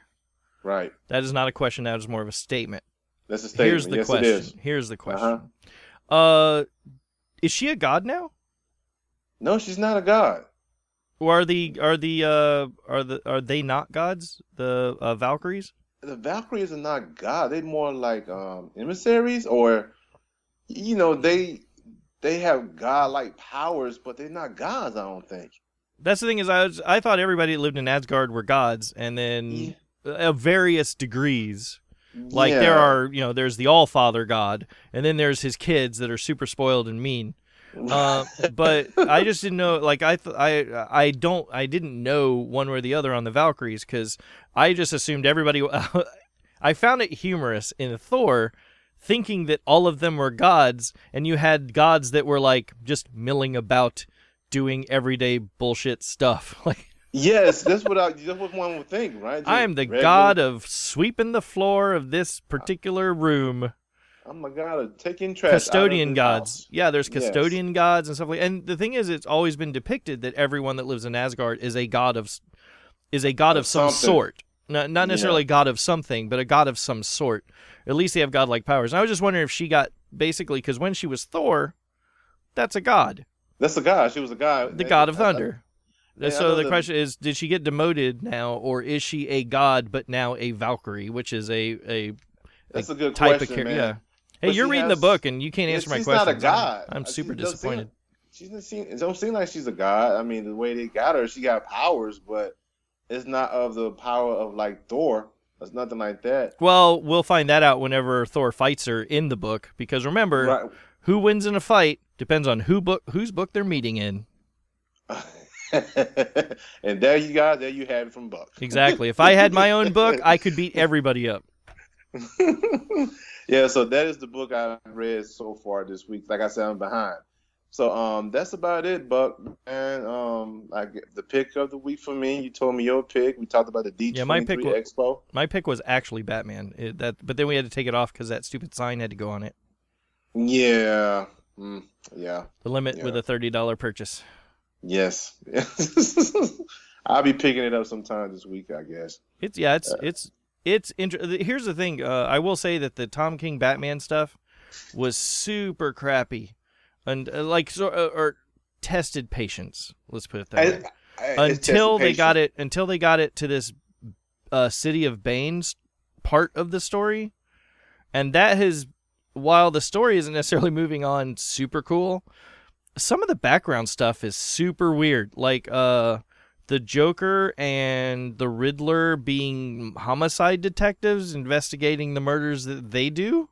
Speaker 1: Right.
Speaker 2: That is not a question. That is more of a statement.
Speaker 1: That's a statement.
Speaker 2: Here's the
Speaker 1: yes,
Speaker 2: question.
Speaker 1: it is.
Speaker 2: Here's the question.
Speaker 1: Uh-huh.
Speaker 2: Uh, is she a god now?
Speaker 1: No, she's not a god.
Speaker 2: Or are the are the uh are the are they not gods? The uh, Valkyries?
Speaker 1: The Valkyries are not god. They're more like um, emissaries, or you know, they they have godlike powers, but they're not gods. I don't think.
Speaker 2: That's the thing is I was I thought everybody that lived in Asgard were gods, and then
Speaker 1: Yeah.
Speaker 2: of various degrees. Like
Speaker 1: Yeah.
Speaker 2: there are, you know, there's the All Father God, and then there's his kids that are super spoiled and mean. Uh, but I just didn't know. Like I, th- I, I don't, I didn't know one way or the other on the Valkyries because I just assumed everybody. I found it humorous in Thor, thinking that all of them were gods, and you had gods that were like just milling about, doing everyday bullshit stuff. Like
Speaker 1: yes, that's what I. That's what one would think, right? Just
Speaker 2: I am the god of sweeping the floor of this particular room.
Speaker 1: I'm the god of taking trash. out of
Speaker 2: custodian gods.
Speaker 1: house.
Speaker 2: Yeah, there's
Speaker 1: Yes.
Speaker 2: custodian gods and stuff like. And the thing is, it's always been depicted that everyone that lives in Asgard is a god of, is a god of,
Speaker 1: Of
Speaker 2: some
Speaker 1: something.
Speaker 2: sort. Not not necessarily a god of something, but a god of some sort. At least they have godlike powers. And I was just wondering if she got basically because when she was Thor, that's a god,
Speaker 1: That's a god. She was a god.
Speaker 2: the god of
Speaker 1: I- I-
Speaker 2: thunder.
Speaker 1: I
Speaker 2: so the question is, did she get demoted now, or is she a god but now a Valkyrie, which is a a
Speaker 1: That's a good
Speaker 2: type
Speaker 1: question,
Speaker 2: of character? Yeah. Hey, you're reading
Speaker 1: has-
Speaker 2: the book and you can't
Speaker 1: Yeah,
Speaker 2: answer my
Speaker 1: she's not a god.
Speaker 2: I'm, I'm
Speaker 1: Uh,
Speaker 2: super
Speaker 1: seem
Speaker 2: disappointed.
Speaker 1: like- She doesn't seem. It don't seem like she's a god. I mean, the way they got her, she got powers, but it's not of the power of like Thor. It's nothing like that.
Speaker 2: Well, we'll find that out whenever Thor fights her in the book. Because remember,
Speaker 1: Right.
Speaker 2: who wins in a fight depends on who book whose book they're meeting in.
Speaker 1: and there you guys, there you have it from Buck.
Speaker 2: Exactly. if I had my own book, I could beat everybody up.
Speaker 1: yeah, so that is the book I've read so far this week. Like I said, I'm behind. So um, that's about it, Buck. And um, I get the pick of the week for me. You told me your pick. We talked about the D23
Speaker 2: Yeah, my pick
Speaker 1: Expo.
Speaker 2: My pick was actually Batman. It, that, but then we had to take it off because that stupid sign had to go on it.
Speaker 1: Yeah, mm, yeah,
Speaker 2: The limit with a thirty dollar purchase.
Speaker 1: yes. I'll be picking it up sometime this week, I guess.
Speaker 2: It's yeah, it's
Speaker 1: Uh,
Speaker 2: it's it's inter- Here's the thing. Uh, I will say that the Tom King Batman stuff was super crappy, and uh, like so uh, or tested patience. Let's put it that way. until they got it until they got it to this uh, city of Bane's part of the story, and that has while the story isn't necessarily moving on super cool, some of the background stuff is super weird. Like uh, the Joker and the Riddler being homicide detectives investigating the murders that they do.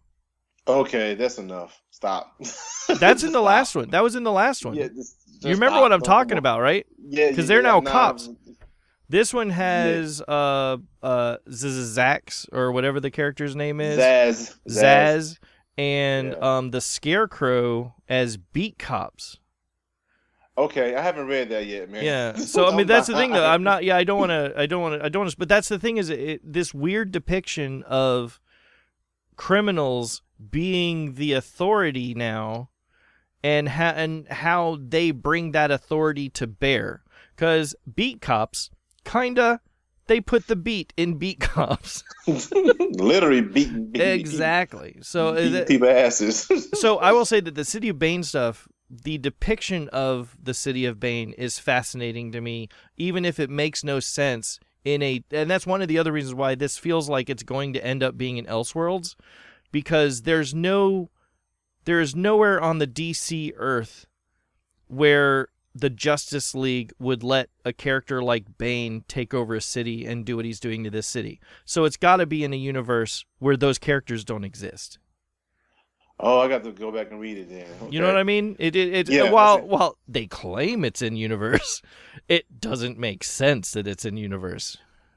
Speaker 1: Okay, that's enough. Stop.
Speaker 2: That's in the
Speaker 1: Stop.
Speaker 2: last one. That was in the last one.
Speaker 1: Yeah, just- just
Speaker 2: you remember
Speaker 1: stop.
Speaker 2: what I'm talking about, right?
Speaker 1: Yeah,
Speaker 2: 'Cause
Speaker 1: yeah,
Speaker 2: they're now
Speaker 1: nah,
Speaker 2: cops. This one has uh uh Zax or whatever the character's name is.
Speaker 1: Zsasz.
Speaker 2: Zsasz and
Speaker 1: Yeah.
Speaker 2: um the Scarecrow as beat cops.
Speaker 1: Okay, I haven't read that yet, man.
Speaker 2: Yeah. So I mean that's the thing though. I'm not yeah, I don't want to I don't want to I don't want to but that's the thing is it, this weird depiction of criminals being the authority now and ha- and how they bring that authority to bear cuz beat cops kinda they put the beat in beat cops.
Speaker 1: Literally beat, beating
Speaker 2: exactly. So uh, that-
Speaker 1: people asses.
Speaker 2: so I will say that the City of Bane stuff, the depiction of the City of Bane is fascinating to me, even if it makes no sense in a and that's one of the other reasons why this feels like it's going to end up being in Elseworlds, because there's no there is nowhere on the DC Earth where the Justice League would let a character like Bane take over a city and do what he's doing to this city. So it's got to be in a universe where those characters don't exist.
Speaker 1: Oh, I got to go back and read it then.
Speaker 2: You know what I mean? It it, it
Speaker 1: Yeah,
Speaker 2: while
Speaker 1: it.
Speaker 2: while they claim it's in universe, it doesn't make sense that it's in universe.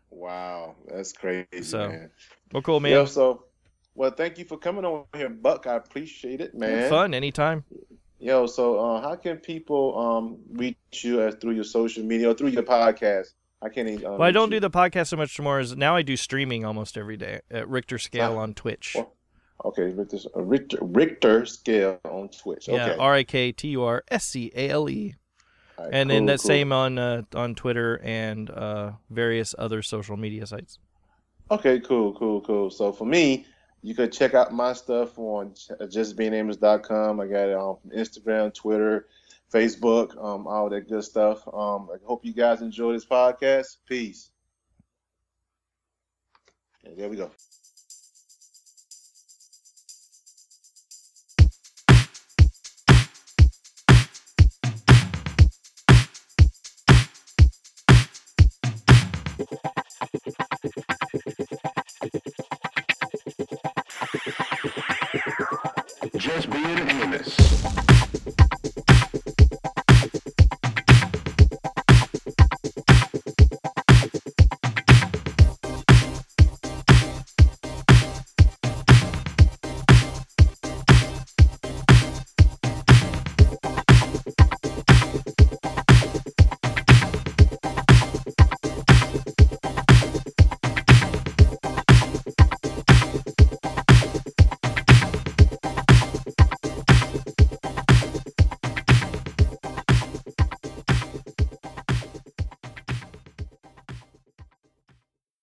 Speaker 1: Wow, that's crazy,
Speaker 2: So,
Speaker 1: man.
Speaker 2: Well, cool, man.
Speaker 1: Yeah, so, well, thank you for coming on here, Buck. I appreciate it, man.
Speaker 2: Fun anytime.
Speaker 1: Yo, so uh, how can people um reach you as through your social media or through your podcast? I can't even. Um,
Speaker 2: Well, I don't
Speaker 1: reach
Speaker 2: do the podcast so much anymore. As now I do streaming almost every day at Richter scale
Speaker 1: Ah.
Speaker 2: on Twitch.
Speaker 1: Well, Okay, Richter, uh, Richter, Richter scale on Twitch.
Speaker 2: Yeah,
Speaker 1: Okay.
Speaker 2: R I K T U R S C A L E, and then
Speaker 1: cool,
Speaker 2: that
Speaker 1: cool.
Speaker 2: same on uh, on Twitter and uh, various other social media sites.
Speaker 1: Okay, cool, cool, cool. So for me, you could check out my stuff on justbeingamers.com. I got it on Instagram, Twitter, Facebook, um, all that good stuff. Um, I hope you guys enjoy this podcast. Peace. And there we go.
Speaker 3: Being Amos.